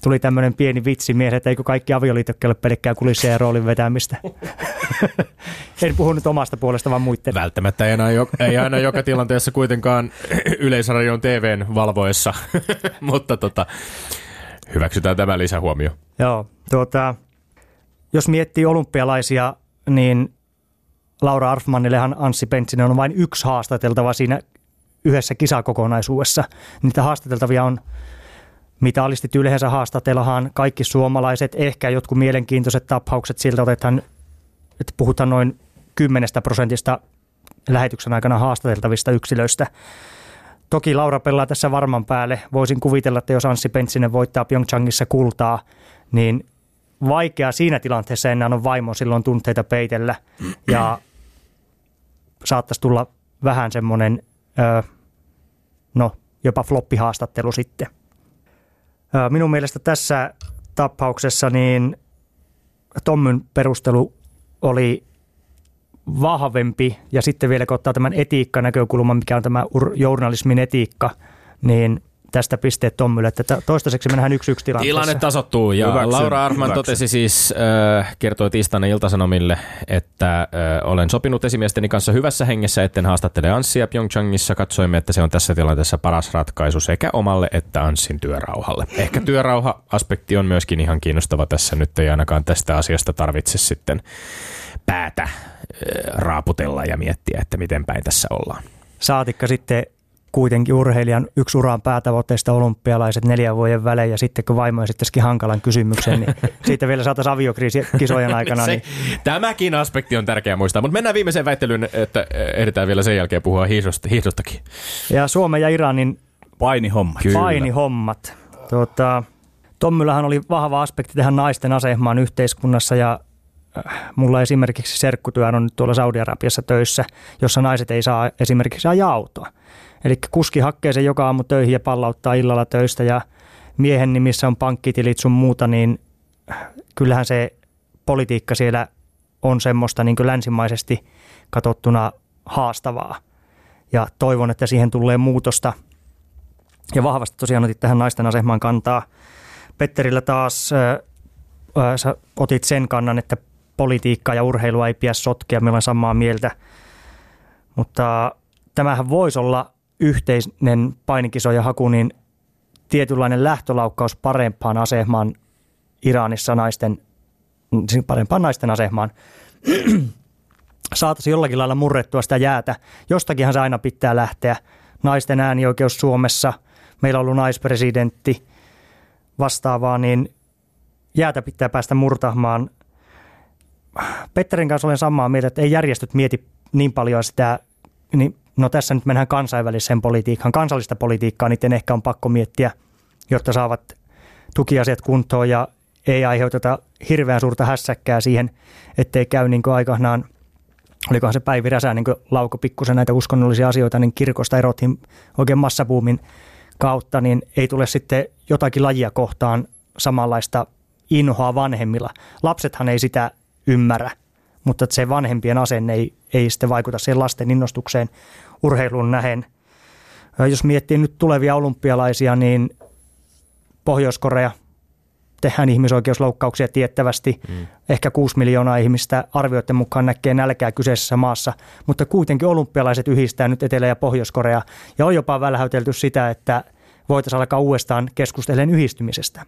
tuli tämmöinen pieni vitsi mies, että eikö kaikki avioliitokki ole pelkkää kulissien ja roolin vetämistä. (laughs) en puhu nyt omasta puolesta, vaan muiden. Välttämättä ei aina, ei aina joka tilanteessa kuitenkaan (clears throat) Yleisradion TVn valvoessa, (laughs) mutta tota, hyväksytään tämä lisähuomio. Joo, tuota, jos miettii olympialaisia, niin Laura Arfmanillehan Anssi Pentsinen on vain yksi haastateltava siinä yhdessä kisakokonaisuudessa. Niitä haastateltavia on mitalistit yleensä haastatellaan kaikki suomalaiset, ehkä jotkut mielenkiintoiset tapaukset, siltä otetaan, että puhutaan noin 10 prosentista lähetyksen aikana haastateltavista yksilöistä. Toki Laura pelaa tässä varman päälle. Voisin kuvitella, että jos Anssi Pentsinen voittaa Pyeongchangissa kultaa, niin vaikea siinä tilanteessa enää on vaimo silloin tunteita peitellä. Ja saattaisi tulla vähän semmoinen, no jopa floppihaastattelu sitten. Minun mielestä tässä tapauksessa niin Tommyn perustelu oli vahvempi. Ja sitten vielä kun ottaa tämän etiikka-näkökulman, mikä on tämä journalismin etiikka, niin tästä pisteet Tommylle, että toistaiseksi mennään yksi yksi tilanteessa. Tilanne tasottuu ja hyväksyn, Laura Arman hyväksyn. totesi siis, äh, kertoi tiistaina Iltasanomille, että äh, olen sopinut esimiesteni kanssa hyvässä hengessä, etten haastattele Anssia Pyeongchangissa. Katsoimme, että se on tässä tilanteessa paras ratkaisu sekä omalle että Anssin työrauhalle. Ehkä työrauha-aspekti on myöskin ihan kiinnostava tässä. Nyt ei ainakaan tästä asiasta tarvitse sitten päätä äh, raaputella ja miettiä, että miten päin tässä ollaan. Saatikka sitten kuitenkin urheilijan yksi uraan päätavoitteista olympialaiset neljän vuoden välein ja sitten kun vaimo esittäisikin hankalan kysymyksen, niin (laughs) siitä vielä saataisiin aviokriisi kisojen aikana. Se, niin... Tämäkin aspekti on tärkeä muistaa, mutta mennään viimeiseen väittelyyn, että ehditään vielä sen jälkeen puhua hiihdosta, hiihdostakin. Ja Suomen ja Iranin painihommat. Kyllä. Painihommat. Tuota, Tommylähän oli vahva aspekti tähän naisten asemaan yhteiskunnassa ja äh, mulla esimerkiksi serkkutyön on nyt tuolla Saudi-Arabiassa töissä, jossa naiset ei saa esimerkiksi ajaa autoa. Eli kuski hakkee sen joka aamu töihin ja pallauttaa illalla töistä ja miehen nimissä on pankkitilit sun muuta, niin kyllähän se politiikka siellä on semmoista niin länsimaisesti katsottuna haastavaa. Ja toivon, että siihen tulee muutosta. Ja vahvasti tosiaan otit tähän naisten asemaan kantaa. Petterillä taas äh, sä otit sen kannan, että politiikkaa ja urheilua ei pidä sotkea, meillä on samaa mieltä. Mutta tämähän voisi olla yhteinen painikisoja haku, niin tietynlainen lähtölaukkaus parempaan asemaan Iranissa naisten, siis parempaan naisten asemaan. (clears throat) Saataisiin jollakin lailla murrettua sitä jäätä. Jostakinhan se aina pitää lähteä. Naisten äänioikeus Suomessa, meillä on ollut naispresidentti vastaavaa, niin jäätä pitää päästä murtahmaan. Petterin kanssa olen samaa mieltä, että ei järjestöt mieti niin paljon sitä niin no tässä nyt mennään kansainväliseen politiikkaan. Kansallista politiikkaa niiden ehkä on pakko miettiä, jotta saavat tukiasiat kuntoon ja ei aiheuteta hirveän suurta hässäkkää siihen, ettei käy niin kuin aikanaan, olikohan se Päivi Räsä niin lauko pikkusen näitä uskonnollisia asioita, niin kirkosta erottiin oikein massapuumin kautta, niin ei tule sitten jotakin lajia kohtaan samanlaista inhoa vanhemmilla. Lapsethan ei sitä ymmärrä mutta se vanhempien asenne ei, ei sitten vaikuta siihen lasten innostukseen urheiluun nähen. Jos miettii nyt tulevia olympialaisia, niin Pohjois-Korea tehdään ihmisoikeusloukkauksia tiettävästi. Mm. Ehkä 6 miljoonaa ihmistä arvioiden mukaan näkee nälkää kyseisessä maassa, mutta kuitenkin olympialaiset yhdistää nyt Etelä- ja Pohjois-Korea. Ja on jopa väläytelty sitä, että voitaisiin alkaa uudestaan keskustellen yhdistymisestä.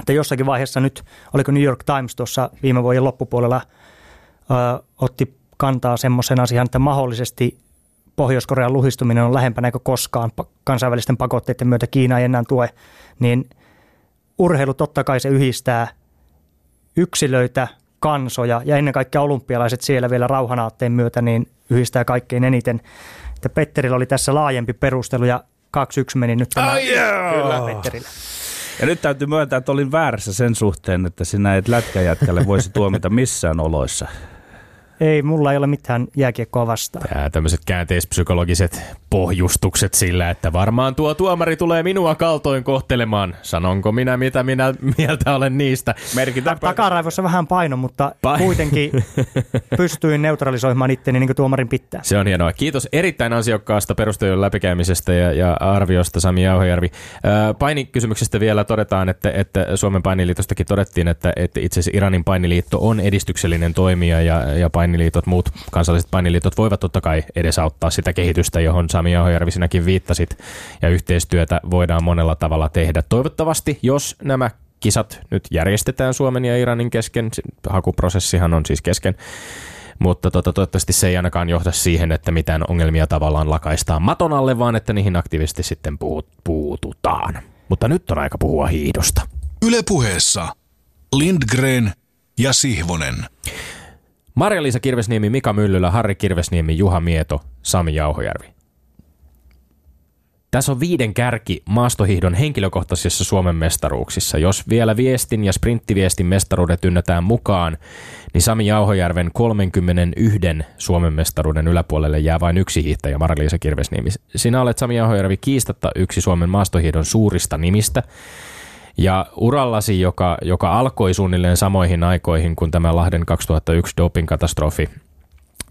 Että jossakin vaiheessa nyt, oliko New York Times tuossa viime vuoden loppupuolella, ö, otti kantaa semmoisen asian, että mahdollisesti Pohjois-Korean luhistuminen on lähempänä kuin koskaan kansainvälisten pakotteiden myötä Kiina ei enää tue, niin urheilu totta kai se yhdistää yksilöitä, kansoja ja ennen kaikkea olympialaiset siellä vielä rauhanaatteen myötä niin yhdistää kaikkein eniten. Että Petterillä oli tässä laajempi perustelu ja 2-1 meni nyt tämä Ai Kyllä, Petterille. Ja nyt täytyy myöntää, että olin väärässä sen suhteen, että sinä et lätkäjätkälle voisi tuomita missään oloissa. Ei, mulla ei ole mitään jääkiekkoa vastaan. Tää tämmöiset käänteispsykologiset pohjustukset sillä, että varmaan tuo tuomari tulee minua kaltoin kohtelemaan. Sanonko minä, mitä minä mieltä olen niistä? Merkitään Takaraivossa vähän paino, mutta Pa- kuitenkin (laughs) pystyin neutralisoimaan itteni niin kuin tuomarin pitää. Se on hienoa. Kiitos erittäin ansiokkaasta perustelujen läpikäymisestä ja, ja arviosta Sami Jauhojärvi. Painikysymyksestä vielä todetaan, että, että Suomen painiliitostakin todettiin, että, että itse asiassa Iranin painiliitto on edistyksellinen toimija ja, ja painiliitot, muut kansalliset painiliitot voivat totta kai edesauttaa sitä kehitystä, johon Sami Jauhojärvi sinäkin viittasit ja yhteistyötä voidaan monella tavalla tehdä. Toivottavasti, jos nämä kisat nyt järjestetään Suomen ja Iranin kesken, hakuprosessihan on siis kesken, mutta tota, toivottavasti se ei ainakaan johda siihen, että mitään ongelmia tavallaan lakaistaan maton alle, vaan että niihin aktiivisesti sitten puut, puututaan. Mutta nyt on aika puhua hiidosta. Ylepuheessa Lindgren ja Sihvonen. Marja-Liisa Kirvesniemi, Mika Myllylä, Harri Kirvesniemi, Juha Mieto, Sami Jauhojärvi. Tässä on viiden kärki maastohihdon henkilökohtaisissa Suomen mestaruuksissa. Jos vielä viestin ja sprinttiviestin mestaruudet ynnätään mukaan, niin Sami Jauhojärven 31 Suomen mestaruuden yläpuolelle jää vain yksi hiihtäjä, Marja-Liisa Kirvesniemi. Sinä olet Sami Jauhojärvi kiistatta yksi Suomen maastohihdon suurista nimistä. Ja urallasi, joka, joka alkoi suunnilleen samoihin aikoihin kuin tämä Lahden 2001 dopingkatastrofi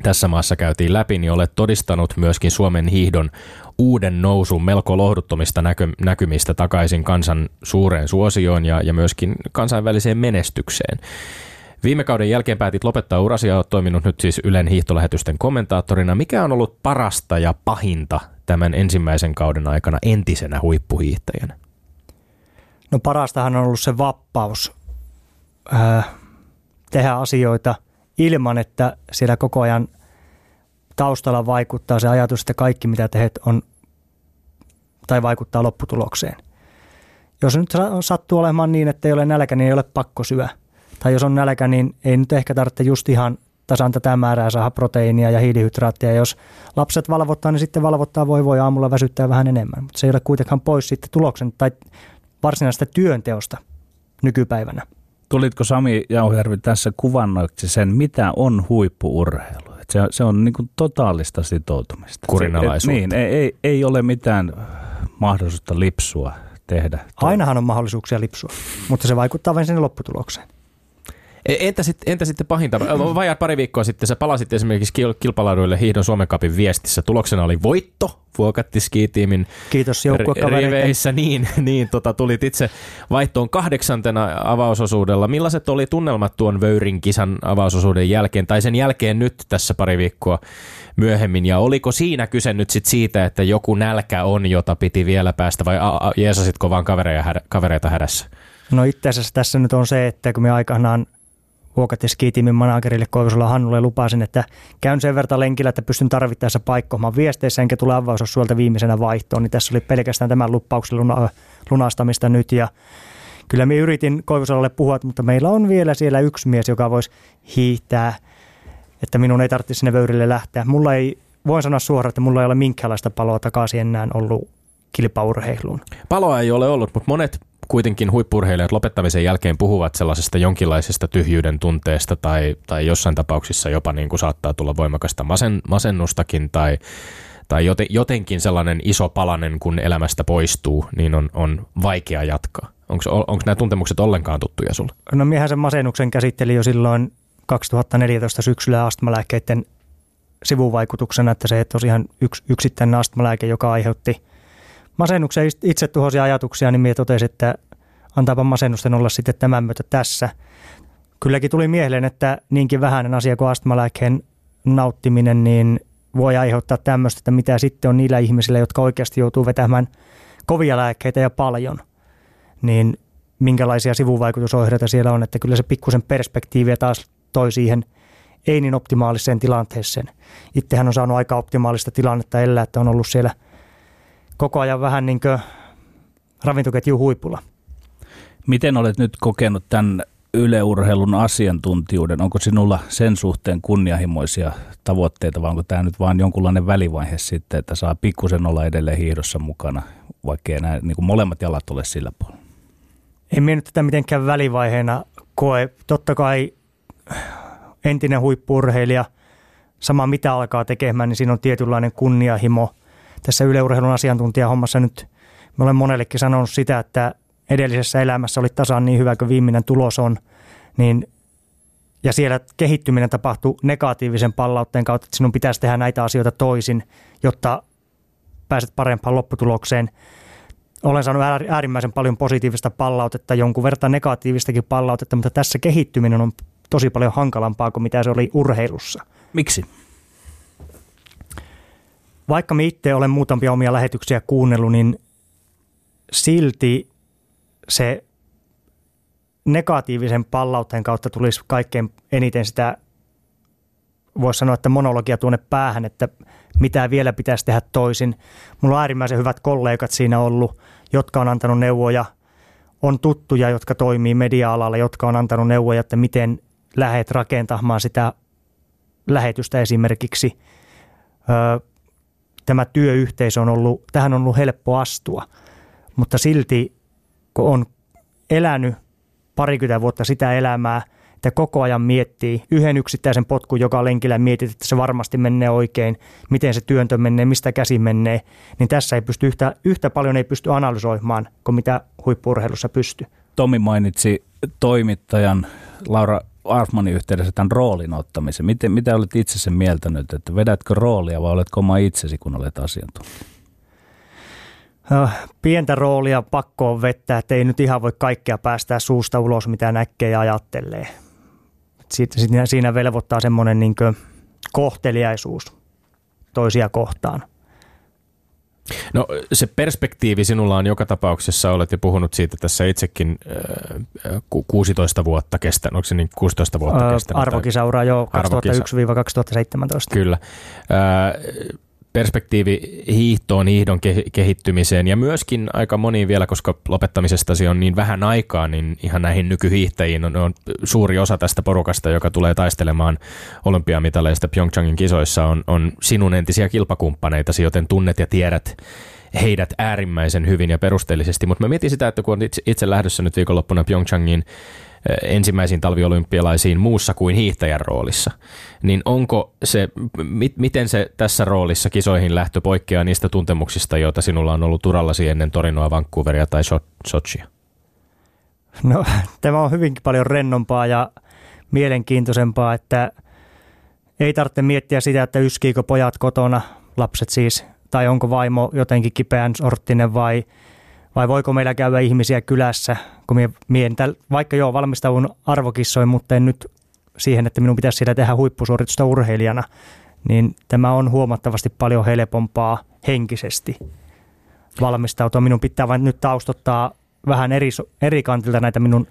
tässä maassa käytiin läpi, niin olet todistanut myöskin Suomen hiihdon uuden nousun melko lohduttomista näky- näkymistä takaisin kansan suureen suosioon ja, ja myöskin kansainväliseen menestykseen. Viime kauden jälkeen päätit lopettaa urasi ja olet toiminut nyt siis Ylen hiihtolähetysten kommentaattorina. Mikä on ollut parasta ja pahinta tämän ensimmäisen kauden aikana entisenä huippuhiihtäjänä? No parastahan on ollut se vapaus ää, tehdä asioita ilman, että siellä koko ajan taustalla vaikuttaa se ajatus, että kaikki mitä teet on tai vaikuttaa lopputulokseen. Jos nyt sattuu olemaan niin, että ei ole nälkä, niin ei ole pakko syö. Tai jos on nälkä, niin ei nyt ehkä tarvitse just ihan tasan tätä määrää saada proteiinia ja hiilihydraattia. Jos lapset valvottaa, niin sitten valvottaa voi voi aamulla väsyttää vähän enemmän. Mutta se ei ole kuitenkaan pois sitten tuloksen tai varsinaisesta työnteosta nykypäivänä. Tulitko Sami Jauhjärvi tässä kuvannoiksi sen, mitä on huippuurheilu? Et se, se on niin kuin totaalista sitoutumista. Kurinalaisuutta. Et, niin, ei, ei, ei ole mitään mahdollisuutta lipsua tehdä. Ainahan on mahdollisuuksia lipsua, mutta se vaikuttaa vain sinne lopputulokseen. E, Entä, sit, entä sitten pahinta? Vajaa pari viikkoa sitten sä palasit esimerkiksi kil- kilpalauduille hiihdon Suomen Cupin viestissä. Tuloksena oli voitto Vuokatti skitiimin Kiitos riveissä. Niin, (laughs) niin tota, tulit itse vaihtoon kahdeksantena avausosuudella. Millaiset oli tunnelmat tuon Vöyrin kisan avausosuuden jälkeen tai sen jälkeen nyt tässä pari viikkoa myöhemmin? Ja oliko siinä kyse nyt sit siitä, että joku nälkä on, jota piti vielä päästä vai a- a- jeesasitko vaan kavereita, hädä, kavereita hädässä? No itse asiassa tässä nyt on se, että kun me aikanaan Vuokatti skitiimin managerille Koivusolla Hannulle lupasin, että käyn sen verran lenkillä, että pystyn tarvittaessa paikkomaan viesteissä, enkä tule avausossuolta viimeisenä vaihtoon, niin tässä oli pelkästään tämän lupauksen luna- lunastamista nyt ja kyllä minä yritin Koivusolalle puhua, mutta meillä on vielä siellä yksi mies, joka voisi hiihtää, että minun ei tarvitse sinne vöyrille lähteä. Mulla ei, voin sanoa suoraan, että mulla ei ole minkäänlaista paloa takaisin enää ollut kilpaurheiluun. Paloa ei ole ollut, mutta monet kuitenkin huippurheilijat lopettamisen jälkeen puhuvat sellaisesta jonkinlaisesta tyhjyyden tunteesta tai, tai jossain tapauksissa jopa niin kuin saattaa tulla voimakasta masen, masennustakin tai, tai joten, jotenkin sellainen iso palanen, kun elämästä poistuu, niin on, on vaikea jatkaa. Onko nämä tuntemukset ollenkaan tuttuja sulle? No miehän sen masennuksen käsitteli jo silloin 2014 syksyllä astmalääkkeiden sivuvaikutuksena, että se tosiaan yks, yksittäinen astmalääke, joka aiheutti masennuksen itsetuhoisia ajatuksia, niin minä totesin, että antaapa masennusten olla sitten tämän myötä tässä. Kylläkin tuli mieleen, että niinkin vähäinen asia kuin astmalääkkeen nauttiminen, niin voi aiheuttaa tämmöistä, että mitä sitten on niillä ihmisillä, jotka oikeasti joutuu vetämään kovia lääkkeitä ja paljon, niin minkälaisia sivuvaikutusohjeita siellä on, että kyllä se pikkusen perspektiiviä taas toi siihen ei niin optimaaliseen tilanteeseen. Itsehän on saanut aika optimaalista tilannetta elää, että on ollut siellä koko ajan vähän niin kuin ravintoketju huipulla. Miten olet nyt kokenut tämän yleurheilun asiantuntijuuden? Onko sinulla sen suhteen kunnianhimoisia tavoitteita vai onko tämä nyt vain jonkunlainen välivaihe sitten, että saa pikkusen olla edelleen hiihdossa mukana, vaikka enää niin kuin molemmat jalat ole sillä puolella? En minä nyt tätä mitenkään välivaiheena koe. Totta kai entinen huippurheilija, sama mitä alkaa tekemään, niin siinä on tietynlainen kunnianhimo. Tässä yleurheilun asiantuntijahommassa nyt, mä olen monellekin sanonut sitä, että edellisessä elämässä oli tasan niin hyvä kuin viimeinen tulos on, niin ja siellä kehittyminen tapahtuu negatiivisen palautteen kautta, että sinun pitäisi tehdä näitä asioita toisin, jotta pääset parempaan lopputulokseen. Olen saanut äärimmäisen paljon positiivista palautetta, jonkun verran negatiivistakin palautetta, mutta tässä kehittyminen on tosi paljon hankalampaa kuin mitä se oli urheilussa. Miksi? Vaikka me itse olen muutamia omia lähetyksiä kuunnellut, niin silti se negatiivisen palautteen kautta tulisi kaikkein eniten sitä, voisi sanoa, että monologia tuonne päähän, että mitä vielä pitäisi tehdä toisin. Mulla on äärimmäisen hyvät kollegat siinä ollut, jotka on antanut neuvoja. On tuttuja, jotka toimii media-alalla, jotka on antanut neuvoja, että miten lähet rakentamaan sitä lähetystä esimerkiksi. Tämä työyhteisö on ollut, tähän on ollut helppo astua, mutta silti kun on elänyt parikymmentä vuotta sitä elämää, että koko ajan miettii yhden yksittäisen potkun joka lenkillä mietit, että se varmasti menee oikein, miten se työntö menee, mistä käsi menee, niin tässä ei pysty yhtä, yhtä paljon ei pysty analysoimaan kuin mitä huippurheilussa pystyy. Tomi mainitsi toimittajan Laura Arfmanin yhteydessä tämän roolin ottamisen. Miten, mitä olet itse sen mieltänyt, että vedätkö roolia vai oletko oma itsesi, kun olet asiantuntija? Pientä roolia pakko on vettää, että ei nyt ihan voi kaikkea päästää suusta ulos, mitä näkee ja ajattelee. Sitten siinä velvoittaa semmoinen niin kohteliaisuus toisia kohtaan – No se perspektiivi sinulla on joka tapauksessa, olet jo puhunut siitä tässä itsekin äh, 16 vuotta kestänyt, onko se niin 16 vuotta kestänyt? Arvokisauraa jo 2001-2017. Kyllä. Äh, perspektiivi hiihtoon, hiihdon kehittymiseen ja myöskin aika moniin vielä, koska lopettamisestasi on niin vähän aikaa, niin ihan näihin nykyhiihtäjiin on, on suuri osa tästä porukasta, joka tulee taistelemaan olympiamitaleista Pyeongchangin kisoissa, on, on sinun entisiä kilpakumppaneitasi, joten tunnet ja tiedät heidät äärimmäisen hyvin ja perusteellisesti. Mutta mä mietin sitä, että kun itse, itse lähdössä nyt viikonloppuna Pyeongchangiin ensimmäisiin talviolympialaisiin muussa kuin hiihtäjän roolissa, niin onko se, mit, miten se tässä roolissa kisoihin lähtö poikkeaa niistä tuntemuksista, joita sinulla on ollut urallasi ennen Torinoa, Vancouveria tai Sochia? No (laughs) tämä on hyvinkin paljon rennompaa ja mielenkiintoisempaa, että ei tarvitse miettiä sitä, että yskiikö pojat kotona, lapset siis, tai onko vaimo jotenkin kipeän sorttinen vai – vai voiko meillä käydä ihmisiä kylässä, kun minä, minä vaikka joo valmistavun arvokissoin, mutta en nyt siihen, että minun pitäisi siellä tehdä huippusuoritusta urheilijana, niin tämä on huomattavasti paljon helpompaa henkisesti valmistautua. Minun pitää vain nyt taustottaa vähän eri, eri kantilta näitä minun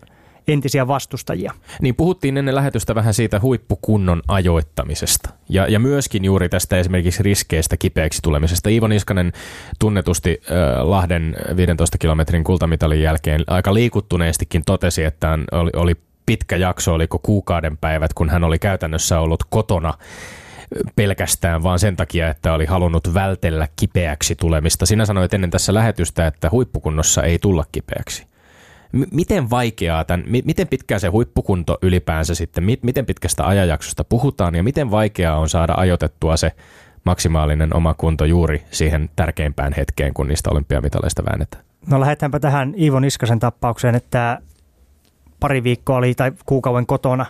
entisiä vastustajia. Niin puhuttiin ennen lähetystä vähän siitä huippukunnon ajoittamisesta ja, ja myöskin juuri tästä esimerkiksi riskeistä kipeäksi tulemisesta. Iivo Niskanen tunnetusti äh, Lahden 15 kilometrin kultamitalin jälkeen aika liikuttuneestikin totesi, että oli, oli pitkä jakso, oliko kuukauden päivät, kun hän oli käytännössä ollut kotona pelkästään vaan sen takia, että oli halunnut vältellä kipeäksi tulemista. Sinä sanoit ennen tässä lähetystä, että huippukunnossa ei tulla kipeäksi miten vaikeaa tämän, miten pitkään se huippukunto ylipäänsä sitten, miten pitkästä ajanjaksosta puhutaan ja miten vaikeaa on saada ajoitettua se maksimaalinen oma kunto juuri siihen tärkeimpään hetkeen, kun niistä olympiamitaleista väännetään? No lähdetäänpä tähän Iivo Niskasen tappaukseen, että pari viikkoa oli tai kuukauden kotona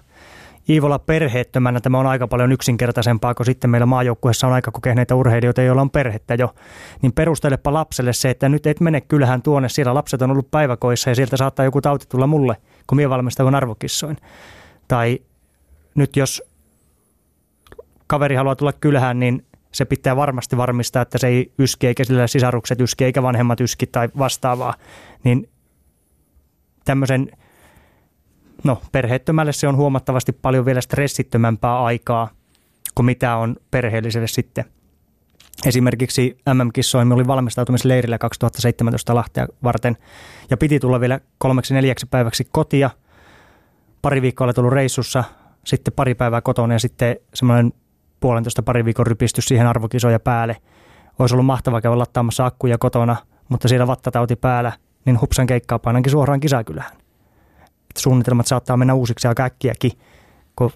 Iivolla perheettömänä tämä on aika paljon yksinkertaisempaa, kun sitten meillä maajoukkueessa on aika kokeneita urheilijoita, joilla on perhettä jo. Niin perustelepa lapselle se, että nyt et mene kyllähän tuonne, siellä lapset on ollut päiväkoissa ja sieltä saattaa joku tauti tulla mulle, kun minä valmistaudun arvokissoin. Tai nyt jos kaveri haluaa tulla kylään, niin se pitää varmasti varmistaa, että se ei yski, eikä sillä sisarukset yski, eikä vanhemmat yski tai vastaavaa. Niin tämmöisen, no perheettömälle se on huomattavasti paljon vielä stressittömämpää aikaa kuin mitä on perheelliselle sitten. Esimerkiksi MM-kissoihin oli valmistautumisleirillä 2017 Lahtea varten ja piti tulla vielä kolmeksi neljäksi päiväksi kotia. Pari viikkoa oli tullut reissussa, sitten pari päivää kotona ja sitten semmoinen puolentoista pari viikon rypistys siihen arvokisoja päälle. Olisi ollut mahtavaa käydä lattaamassa akkuja kotona, mutta siellä vattatauti päällä, niin hupsan keikkaa painankin suoraan kisakylään. Suunnitelmat saattaa mennä uusiksi aika äkkiäkin, kun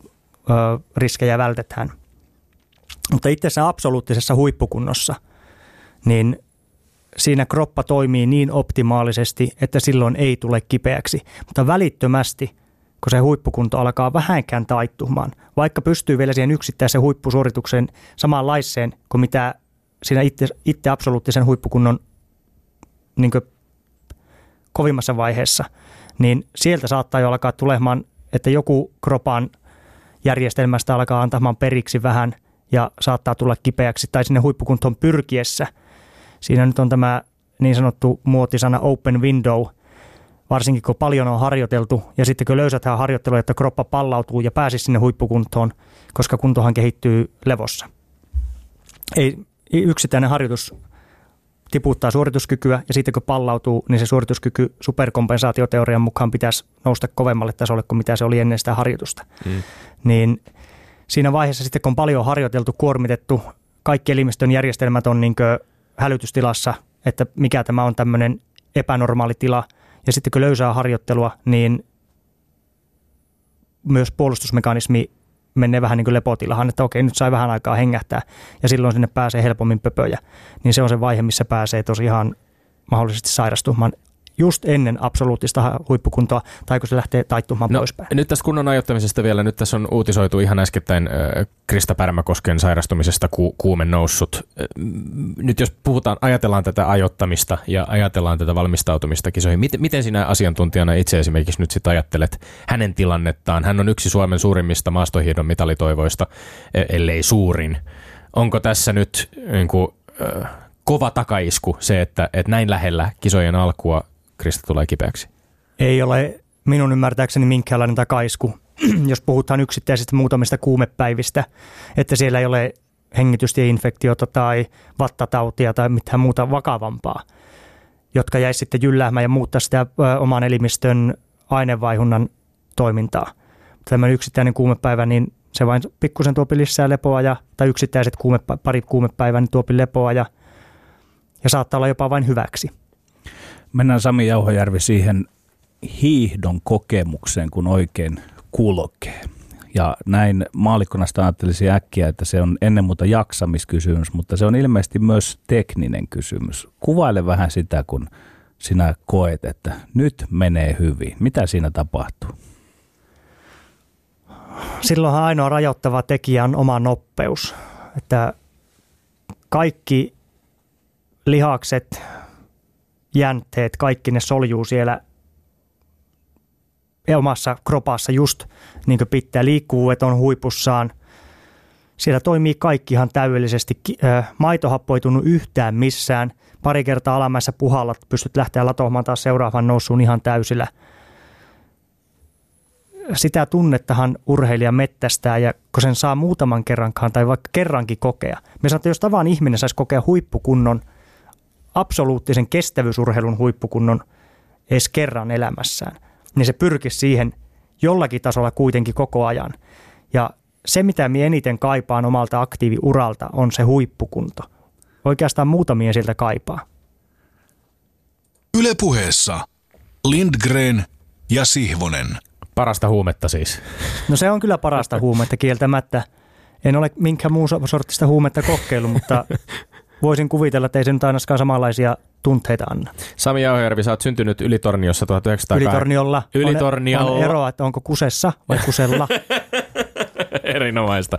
ö, riskejä vältetään. Mutta itse asiassa absoluuttisessa huippukunnossa, niin siinä kroppa toimii niin optimaalisesti, että silloin ei tule kipeäksi. Mutta välittömästi kun se huippukunto alkaa vähänkään taittumaan, vaikka pystyy vielä siihen yksittäiseen huippusuoritukseen samanlaiseen kuin mitä siinä itse, itse absoluuttisen huippukunnon niin kovimmassa vaiheessa, niin sieltä saattaa jo alkaa tulemaan, että joku kropan järjestelmästä alkaa antamaan periksi vähän ja saattaa tulla kipeäksi tai sinne huippukuntoon pyrkiessä. Siinä nyt on tämä niin sanottu muotisana open window – varsinkin kun paljon on harjoiteltu ja sitten kun löysätään harjoittelu, että kroppa pallautuu ja pääsisi sinne huippukuntoon, koska kuntohan kehittyy levossa. Ei yksittäinen harjoitus tiputtaa suorituskykyä ja sitten kun pallautuu, niin se suorituskyky superkompensaatioteorian mukaan pitäisi nousta kovemmalle tasolle kuin mitä se oli ennen sitä harjoitusta. Mm. Niin siinä vaiheessa sitten kun on paljon harjoiteltu, kuormitettu, kaikki elimistön järjestelmät on niin hälytystilassa, että mikä tämä on tämmöinen epänormaali tila – ja sitten kun löysää harjoittelua, niin myös puolustusmekanismi menee vähän niin kuin lepotilahan, että okei, nyt sai vähän aikaa hengähtää ja silloin sinne pääsee helpommin pöpöjä. Niin se on se vaihe, missä pääsee tosiaan mahdollisesti sairastumaan just ennen absoluuttista huippukuntoa, tai kun se lähtee taittumaan no, poispäin. Nyt tästä kunnon ajoittamisesta vielä, nyt tässä on uutisoitu ihan äskettäin äh, Krista Pärmäkosken sairastumisesta ku, kuumen noussut. Äh, nyt jos puhutaan, ajatellaan tätä ajoittamista ja ajatellaan tätä valmistautumista kisoihin, miten, miten sinä asiantuntijana itse esimerkiksi nyt sitten ajattelet hänen tilannettaan? Hän on yksi Suomen suurimmista maastohiidon mitalitoivoista, e, ellei suurin. Onko tässä nyt niin kuin, äh, kova takaisku se, että, että näin lähellä kisojen alkua Krista tulee kipeäksi? Ei ole minun ymmärtääkseni minkäänlainen takaisku, (clears throat) jos puhutaan yksittäisistä muutamista kuumepäivistä, että siellä ei ole hengitystieinfektiota tai vattatautia tai mitään muuta vakavampaa, jotka jäisi sitten jylläämään ja muuttaa sitä oman elimistön ainevaihunnan toimintaa. Tämmöinen yksittäinen kuumepäivä, niin se vain pikkusen tuopi lisää lepoa ja, tai yksittäiset kuume, pari kuumepäivää niin tuopi lepoa ja, ja saattaa olla jopa vain hyväksi. Mennään Sami Jauhojärvi siihen hiihdon kokemukseen, kun oikein kulkee. Ja näin maalikkona ajattelisin äkkiä, että se on ennen muuta jaksamiskysymys, mutta se on ilmeisesti myös tekninen kysymys. Kuvaile vähän sitä, kun sinä koet, että nyt menee hyvin. Mitä siinä tapahtuu? Silloinhan ainoa rajoittava tekijä on oma nopeus. Että kaikki lihakset, jäntteet, kaikki ne soljuu siellä omassa kropassa just niin kuin pitää. Liikkuvuudet on huipussaan. Siellä toimii kaikki ihan täydellisesti. Maitohappo ei tunnu yhtään missään. Pari kertaa alamäessä puhalla pystyt lähteä latohmaan taas seuraavan nousuun ihan täysillä. Sitä tunnettahan urheilija mettästää ja kun sen saa muutaman kerrankaan tai vaikka kerrankin kokea. Me sanotaan, että jos tavan ihminen saisi kokea huippukunnon – absoluuttisen kestävyysurheilun huippukunnon edes kerran elämässään, niin se pyrkisi siihen jollakin tasolla kuitenkin koko ajan. Ja se, mitä minä eniten kaipaan omalta aktiiviuralta, on se huippukunto. Oikeastaan muutamia siltä kaipaa. Ylepuheessa Lindgren ja Sihvonen. Parasta huumetta siis. No se on kyllä parasta huumetta kieltämättä. En ole minkään muun sortista huumetta kokeillut, mutta (laughs) voisin kuvitella, että ei se nyt ainakaan samanlaisia tunteita anna. Sami Jauhojärvi, sä oot syntynyt Ylitorniossa 1900. Ylitorniolla. Ylitorniolla. On, on eroa, että onko kusessa vai kusella. (laughs) Erinomaista.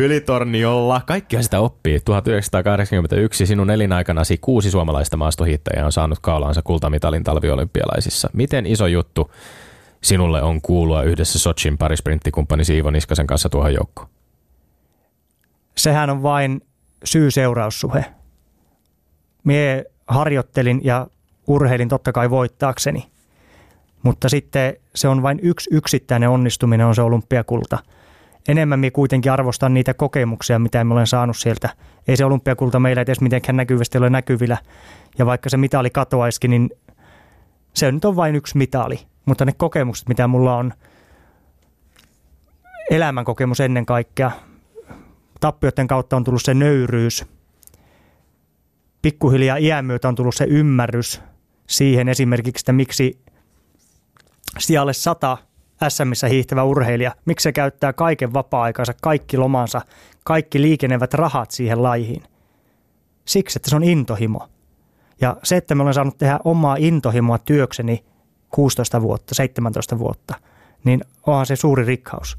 Ylitorniolla. Kaikkia sitä oppii. 1981 sinun elinaikanasi kuusi suomalaista maastohittäjää on saanut kaulaansa kultamitalin talviolympialaisissa. Miten iso juttu sinulle on kuulua yhdessä Sochin parisprinttikumppani Siivo Niskasen kanssa tuohon joukkoon? Sehän on vain syy-seuraussuhe. Mie harjoittelin ja urheilin totta kai voittaakseni. Mutta sitten se on vain yksi yksittäinen onnistuminen on se olympiakulta. Enemmän minä kuitenkin arvostan niitä kokemuksia, mitä me olen saanut sieltä. Ei se olympiakulta meillä edes mitenkään näkyvästi ole näkyvillä. Ja vaikka se mitali katoaisikin, niin se nyt on vain yksi mitali. Mutta ne kokemukset, mitä mulla on, elämänkokemus ennen kaikkea, tappioiden kautta on tullut se nöyryys. Pikkuhiljaa iän myötä on tullut se ymmärrys siihen esimerkiksi, että miksi sijalle 100 SMissä hiihtävä urheilija, miksi se käyttää kaiken vapaa-aikansa, kaikki lomansa, kaikki liikenevät rahat siihen laihin. Siksi, että se on intohimo. Ja se, että me olen saanut tehdä omaa intohimoa työkseni 16 vuotta, 17 vuotta, niin onhan se suuri rikkaus.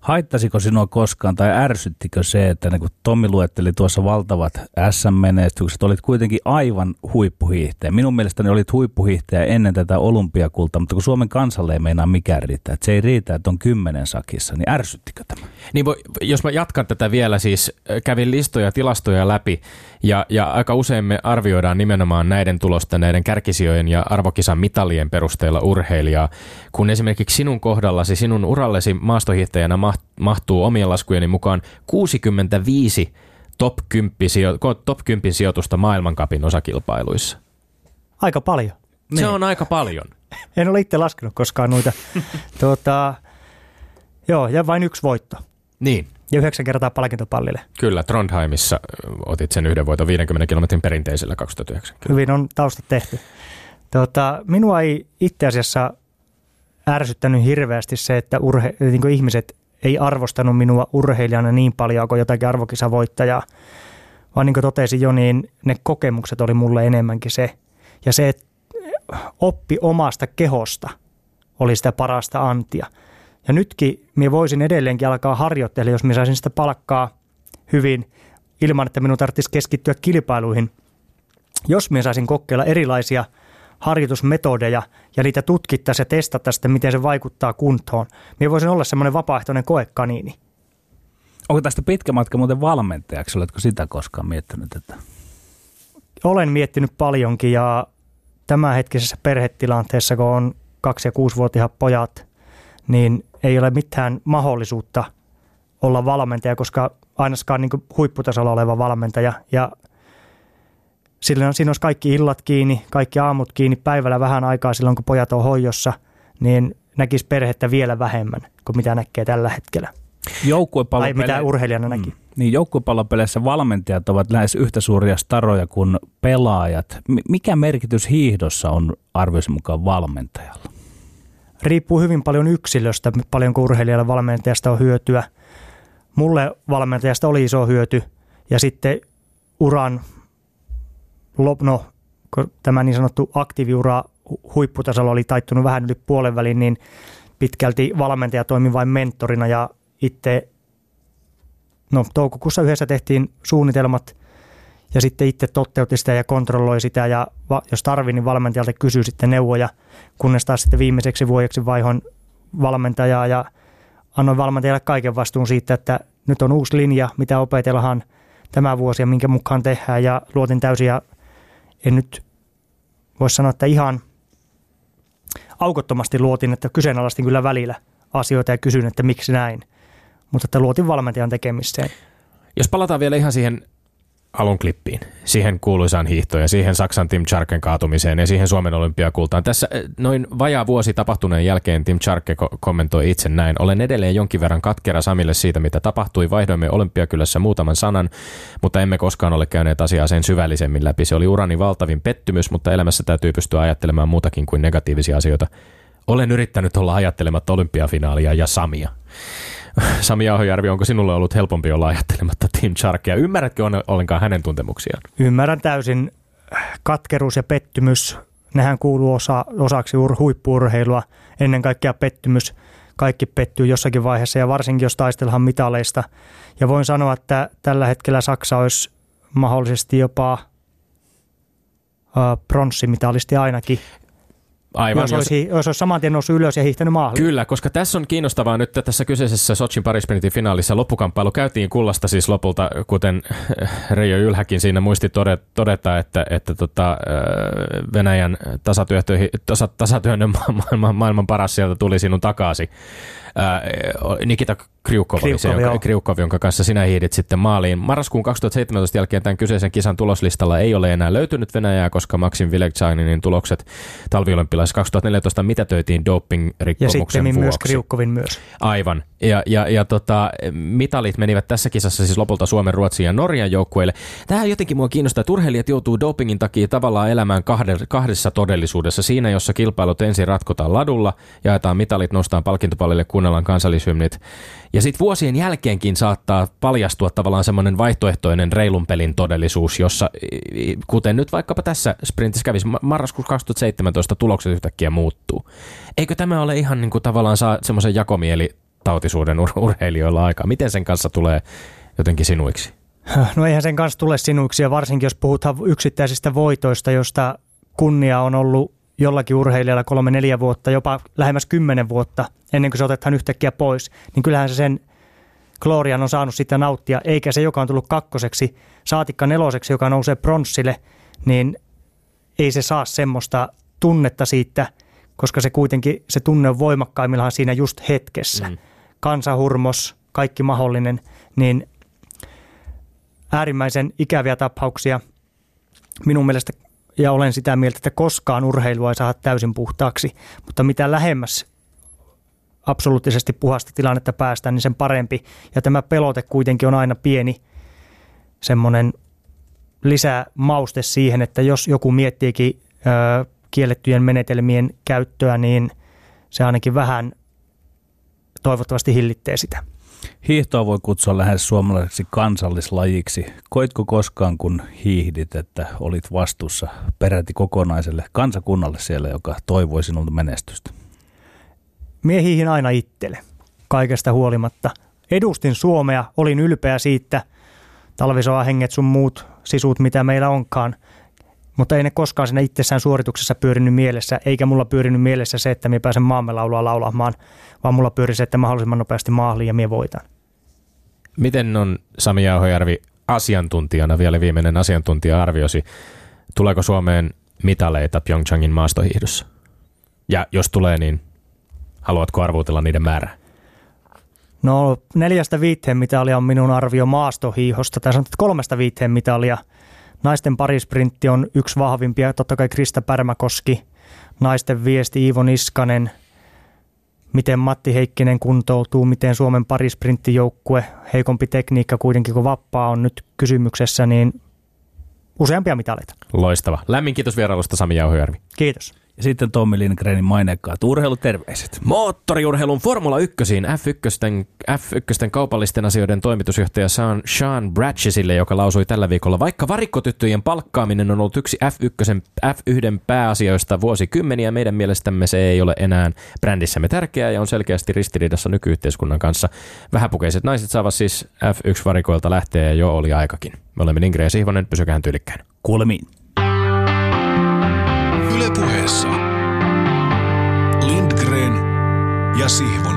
Haittasiko sinua koskaan tai ärsyttikö se, että niin kun Tommi luetteli tuossa valtavat SM-menestykset, olit kuitenkin aivan huippuhiihtäjä. Minun mielestäni olit huippuhiihtäjä ennen tätä olympiakulta, mutta kun Suomen kansalle ei meinaa mikään riittää, että se ei riitä, että on kymmenen sakissa, niin ärsyttikö tämä? Niin voi, jos mä jatkan tätä vielä, siis kävin listoja, tilastoja läpi ja, ja aika usein me arvioidaan nimenomaan näiden tulosta, näiden kärkisijojen ja arvokisan mitalien perusteella urheilijaa, kun esimerkiksi sinun kohdallasi, sinun urallesi maastohiihtäjänä mahtuu omien laskujeni mukaan 65 top 10, top 10 sijoitusta maailmankapin osakilpailuissa. Aika paljon. Se niin. on aika paljon. En ole itse laskenut koskaan noita. (laughs) tuota, joo, ja vain yksi voitto. Niin. Ja yhdeksän kertaa palkintopallille. Kyllä, Trondheimissa otit sen yhden voiton 50 kilometrin perinteisellä 2009. Kyllä. Hyvin on taustat tehty. Tuota, minua ei itse asiassa ärsyttänyt hirveästi se, että urhe, niin ihmiset ei arvostanut minua urheilijana niin paljon kuin jotakin arvokisavoittajaa, vaan niin kuin totesin jo, niin ne kokemukset oli mulle enemmänkin se. Ja se, että oppi omasta kehosta oli sitä parasta antia. Ja nytkin minä voisin edelleenkin alkaa harjoittella, jos minä saisin sitä palkkaa hyvin ilman, että minun tarvitsisi keskittyä kilpailuihin. Jos minä saisin kokeilla erilaisia – harjoitusmetodeja ja niitä tutkittaisiin ja testattaisiin, että miten se vaikuttaa kuntoon. Minä voisin olla semmoinen vapaaehtoinen koekaniini. Onko tästä pitkä matka muuten valmentajaksi? Oletko sitä koskaan miettinyt? Että... Olen miettinyt paljonkin ja tämänhetkisessä perhetilanteessa, kun on kaksi- ja kuusivuotiaat pojat, niin ei ole mitään mahdollisuutta olla valmentaja, koska ainakaan niin huipputasolla oleva valmentaja. Ja Silloin siinä olisi kaikki illat kiinni, kaikki aamut kiinni, päivällä vähän aikaa silloin, kun pojat on hoijossa, niin näkisi perhettä vielä vähemmän kuin mitä näkee tällä hetkellä. Tai mitä urheilijana näki. Mm. Niin joukkuepallopeleissä valmentajat ovat lähes yhtä suuria staroja kuin pelaajat. Mikä merkitys hiihdossa on arvioisen mukaan valmentajalla? Riippuu hyvin paljon yksilöstä, paljonko urheilijalla valmentajasta on hyötyä. Mulle valmentajasta oli iso hyöty ja sitten uran no, kun tämä niin sanottu aktiiviura huipputasolla oli taittunut vähän yli puolen välin, niin pitkälti valmentaja toimi vain mentorina ja itse, no toukokuussa yhdessä tehtiin suunnitelmat ja sitten itse toteutti sitä ja kontrolloi sitä ja jos tarvii, niin valmentajalta kysyy sitten neuvoja, kunnes taas sitten viimeiseksi vuodeksi vaihon valmentajaa ja annoin valmentajalle kaiken vastuun siitä, että nyt on uusi linja, mitä opetellaan tämä vuosi ja minkä mukaan tehdään ja luotin täysin ja en nyt voi sanoa, että ihan aukottomasti luotin, että kyseenalaistin kyllä välillä asioita ja kysyn, että miksi näin. Mutta että luotin valmentajan tekemiseen. Jos palataan vielä ihan siihen alun klippiin, siihen kuuluisaan hiihtoon ja siihen Saksan Tim Charken kaatumiseen ja siihen Suomen olympiakultaan. Tässä eh, noin vajaa vuosi tapahtuneen jälkeen Tim Charke ko- kommentoi itse näin. Olen edelleen jonkin verran katkera Samille siitä, mitä tapahtui. Vaihdoimme olympiakylässä muutaman sanan, mutta emme koskaan ole käyneet asiaa sen syvällisemmin läpi. Se oli urani valtavin pettymys, mutta elämässä täytyy pystyä ajattelemaan muutakin kuin negatiivisia asioita. Olen yrittänyt olla ajattelematta olympiafinaalia ja Samia. (laughs) Sami Ahojärvi, onko sinulle ollut helpompi olla ajattelematta Tim Charkia? Ymmärrätkö ollenkaan hänen tuntemuksiaan? Ymmärrän täysin. Katkeruus ja pettymys, nehän kuuluu osa, osaksi ur, huippuurheilua. Ennen kaikkea pettymys, kaikki pettyy jossakin vaiheessa ja varsinkin jos taistellaan mitaleista. Ja voin sanoa, että tällä hetkellä Saksa olisi mahdollisesti jopa pronssimitalisti ainakin. Aivan, jos, olisi, jos olisi saman tien noussut ylös ja hiihtänyt maahan. Kyllä, koska tässä on kiinnostavaa nyt tässä kyseisessä Sochin parisprintin finaalissa loppukamppailu käytiin kullasta siis lopulta, kuten (laughs) Reijo Ylhäkin siinä muisti todeta, että, että tota, Venäjän tasa, tasatyönnön maailman, maailman paras sieltä tuli sinun takaisin. Nikita Kriukov, Kriukov, se, jonka, Kriukov, jonka kanssa sinä hiidit sitten maaliin. Marraskuun 2017 jälkeen tämän kyseisen kisan tuloslistalla ei ole enää löytynyt Venäjää, koska Maxim Vilegchainin tulokset talviolympilaisessa 2014 mitätöitiin doping-rikkomuksen Ja sitten myös Kriukovin myös. Aivan. Ja, ja, ja tota, mitalit menivät tässä kisassa siis lopulta Suomen, Ruotsin ja Norjan joukkueille. Tämä jotenkin mua kiinnostaa, että urheilijat joutuu dopingin takia tavallaan elämään kahdessa todellisuudessa. Siinä, jossa kilpailut ensin ratkotaan ladulla, jaetaan mitalit, nostaan palkintopallille, kuunnellaan kansallishymnit ja sitten vuosien jälkeenkin saattaa paljastua tavallaan semmoinen vaihtoehtoinen reilun pelin todellisuus, jossa, kuten nyt vaikkapa tässä sprintissä kävisi, marraskuussa 2017 tulokset yhtäkkiä muuttuu. Eikö tämä ole ihan niin kuin tavallaan saa semmoisen jakomielitautisuuden ur- urheilijoilla aikaa? Miten sen kanssa tulee jotenkin sinuiksi? No eihän sen kanssa tule sinuiksi, ja varsinkin jos puhutaan yksittäisistä voitoista, josta kunnia on ollut jollakin urheilijalla kolme, neljä vuotta, jopa lähemmäs kymmenen vuotta ennen kuin se otetaan yhtäkkiä pois, niin kyllähän se sen Glorian on saanut sitä nauttia, eikä se, joka on tullut kakkoseksi, saatikka neloseksi, joka nousee pronssille, niin ei se saa semmoista tunnetta siitä, koska se kuitenkin, se tunne on voimakkaimmillaan siinä just hetkessä. Mm. Kansahurmos, kaikki mahdollinen, niin äärimmäisen ikäviä tapauksia. Minun mielestä ja olen sitä mieltä, että koskaan urheilua ei saa täysin puhtaaksi, mutta mitä lähemmäs absoluuttisesti puhasta tilannetta päästään, niin sen parempi. Ja tämä pelote kuitenkin on aina pieni semmoinen lisää mauste siihen, että jos joku miettiikin ö, kiellettyjen menetelmien käyttöä, niin se ainakin vähän toivottavasti hillittee sitä. Hiihtoa voi kutsua lähes suomalaiseksi kansallislajiksi. Koitko koskaan, kun hiihdit, että olit vastuussa peräti kokonaiselle kansakunnalle siellä, joka toivoi sinulta menestystä? Mie hiihin aina itselle, kaikesta huolimatta. Edustin Suomea, olin ylpeä siitä, talvisoa henget sun muut sisut, mitä meillä onkaan. Mutta ei ne koskaan siinä itsessään suorituksessa pyörinyt mielessä, eikä mulla pyörinyt mielessä se, että minä pääsen maamme laulua laulamaan, vaan mulla pyöri se, että mahdollisimman nopeasti maaliin ja minä voitan. Miten on Sami Jauhojärvi asiantuntijana, vielä viimeinen asiantuntija-arviosi, tuleeko Suomeen mitaleita Pyeongchangin maastohiihdossa? Ja jos tulee, niin haluatko arvuutella niiden määrää? No neljästä viiteen mitalia on minun arvio maastohiihosta, tai sanotaan kolmesta viiteen mitalia. Naisten parisprintti on yksi vahvimpia, totta kai Krista Pärmäkoski, naisten viesti Iivo Niskanen – miten Matti Heikkinen kuntoutuu, miten Suomen parisprintijoukkue, heikompi tekniikka kuitenkin kuin vappaa on nyt kysymyksessä, niin useampia mitaleita. Loistava. Lämmin kiitos vierailusta Sami Jauhojärvi. Kiitos. Ja sitten Tommi Lindgrenin maineikkaat urheiluterveiset. Moottoriurheilun Formula 1 F1, F1 kaupallisten asioiden toimitusjohtaja Sean, Sean Bratchesille, joka lausui tällä viikolla, vaikka varikkotyttöjen palkkaaminen on ollut yksi F1, F1 pääasioista vuosikymmeniä, meidän mielestämme se ei ole enää brändissämme tärkeää ja on selkeästi ristiriidassa nykyyhteiskunnan kanssa. Vähäpukeiset naiset saavat siis F1-varikoilta lähteä ja jo oli aikakin. Me olemme Lindgren ja Sihvonen, pysykähän tyylikkään. Kuulemiin. Ylepuheessa Lindgren ja Sihvonen.